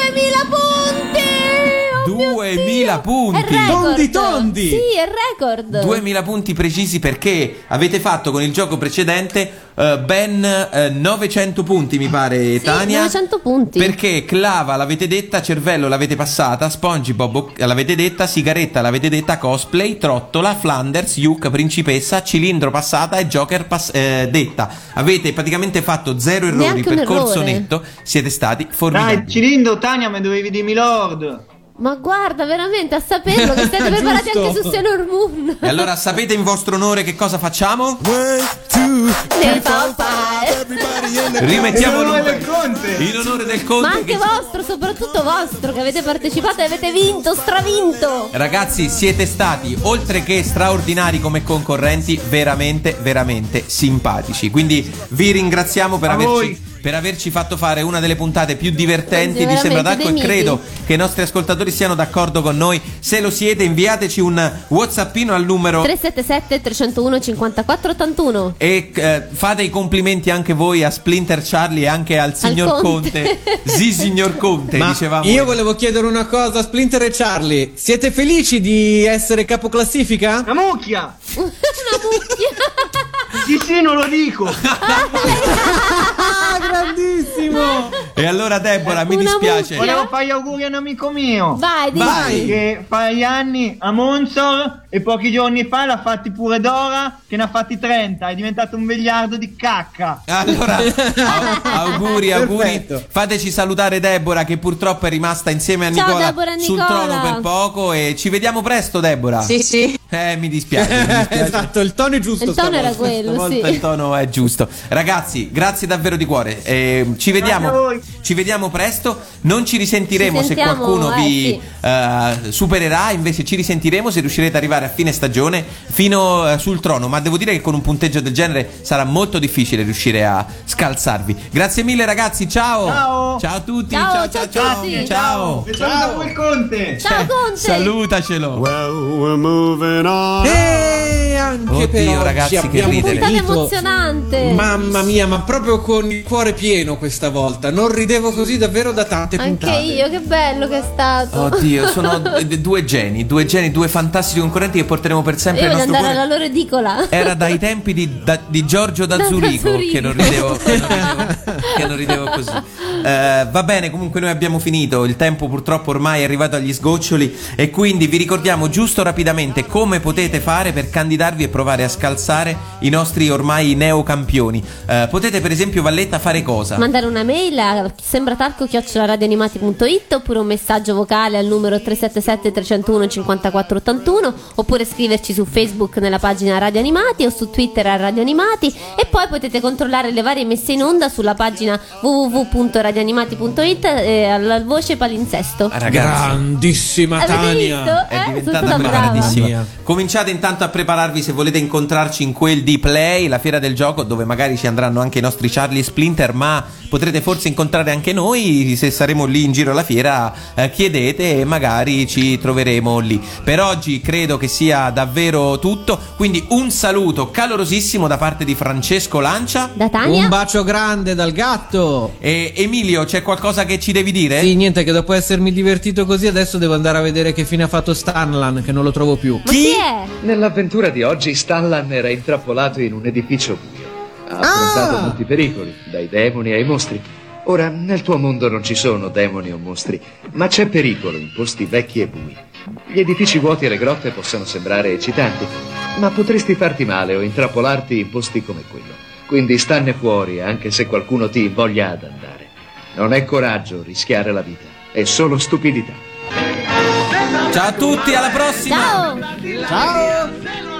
punti! Oh mio 2000 Dio! punti. Tondi, tondi. Sì, è record. 2000 punti precisi perché avete fatto con il gioco precedente eh, ben eh, 900 punti mi pare Sì, Tania 900 punti. Perché Clava l'avete detta, Cervello l'avete passata, SpongeBob l'avete detta, Sigaretta l'avete detta, Cosplay, Trottola, Flanders, Yuk, Principessa, Cilindro passata e Joker pass- eh, detta. Avete praticamente fatto zero errori, percorso errore. netto, siete stati Dai, formidabili. Cilindo, Tania, mi dovevi dirmi Lord. Ma guarda, veramente, a saperlo che siete preparati anche su Sailor Moon. E allora sapete in vostro onore che cosa facciamo? Ne fa fare. Rimettiamo In onore del Conte. In onore del conte. Ma anche che- vostro, soprattutto vostro, che avete partecipato e avete vinto, stravinto. Ragazzi, siete stati oltre che straordinari come concorrenti, veramente, veramente simpatici. Quindi vi ringraziamo per A averci, voi. Per averci fatto fare una delle puntate più divertenti di Sembra dei e credo che i nostri ascoltatori siano d'accordo con noi. Se lo siete, inviateci un Whatsappino al numero 377 301 54 81. e eh, fate i complimenti anche voi a Splinter Charlie e anche al signor Conte. Conte. Sì, signor Conte, Ma dicevamo. io volevo chiedere una cosa a Splinter e Charlie. Siete felici di essere capoclassifica? La mucchia. Una mucchia. Sì, sì, non lo dico. Ah, grandissimo! E allora Deborah, mi Una dispiace. mucchia. Volevo fare gli auguri a un amico mio. Vai, di Vai. Che fa gli anni a Monzor e pochi giorni fa l'ha fatti pure Dora che ne ha fatti 30. È diventato un vegliardo di cacca. Allora, au- auguri, auguri. Perfetto. Fateci salutare Deborah che purtroppo è rimasta insieme a Ciao, Nicola Deborah e sul Nicola. trono per poco e ci vediamo presto Deborah. Sì, sì. Eh, mi dispiace. mi dispiace. esatto, il tono è giusto. Il tono stavolta. era quello, Stavolta sì. il tono è giusto. Ragazzi, grazie davvero di cuore. Eh, ci, vediamo, ci vediamo presto. Non ci risentiremo Ci se qualcuno eh, vi sì. eh, supererà. Invece ci risentiremo se riuscirete ad arrivare a fine stagione fino eh, sul trono. Ma devo dire che con un punteggio del genere sarà molto difficile riuscire a scalzarvi. Grazie mille, ragazzi. Ciao. Ciao. Ciao a tutti. Ciao, ciao, ciao ciao. tutti. ciao. E saluta pure il Conte. Ciao Conte. Salutacelo. Well, we're moving on. E anche Oddio, per oggi ragazzi, che ridere. Finito. emozionante. Mamma mia, ma proprio con il cuore pieno questa volta. Non ridevo così davvero da tante Anche puntate. io, che bello che è stato. Oddio, sono due geni, due geni, due fantastici concorrenti che porteremo per sempre Io voglio nostro andare cuore. alla loro edicola. Era dai tempi di, da- di Giorgio da Da che non ridevo, che non ridevo, che non ridevo così. Eh, va bene, comunque noi abbiamo finito. Il tempo purtroppo ormai è arrivato agli sgoccioli. E quindi vi ricordiamo giusto rapidamente come potete fare per candidarvi e provare a scalzare i nostri ormai neocampioni. Eh, potete, per esempio, Valletta, fare cosa? Mandare una mail a sembratalco.radioanimati.it oppure un messaggio vocale al numero 377 301 5481 oppure scriverci su Facebook nella pagina Radio Animati o su Twitter a Radio Animati e poi potete controllare le varie messe in onda sulla pagina www.radioanimati.it e alla voce palinsesto. Ah, Ragazzi, Grandissima Avete Tania. visto? È Eh, diventata sono stata brava. Cominciate intanto a prepararvi se volete incontrarci in quel di Play, la fiera del gioco, dove magari ci andranno anche i nostri Charlie Splinter, ma potrete forse incontrare anche noi se saremo lì in giro alla fiera. eh, chiedete e magari ci troveremo lì. Per oggi credo che sia davvero tutto, quindi un saluto calorosissimo da parte di Francesco Lancia. Da Tania? Un bacio grande dal gatto. E Emilio, c'è qualcosa che ci devi dire? Sì, niente, che dopo essermi divertito così adesso devo andare a vedere che fine ha fatto Stanlan, che non lo trovo più. Ma chi è? Nell'avventura di oggi Stanlan era intrappolato in un edificio buio. Ha affrontato Ah! molti pericoli, dai demoni ai mostri. Ora, nel tuo mondo non ci sono demoni o mostri, ma c'è pericolo in posti vecchi e bui. Gli edifici vuoti e le grotte possono sembrare eccitanti, ma potresti farti male o intrappolarti in posti come quello. Quindi stanne fuori, anche se qualcuno ti invoglia ad andare. Non è coraggio rischiare la vita, è solo stupidità. Ciao a tutti, alla prossima! Ciao! Ciao!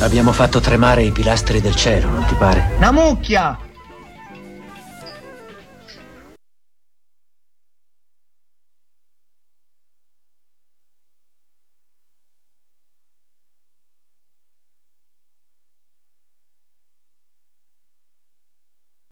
Abbiamo fatto tremare i pilastri del cielo, non ti pare? Una mucchia!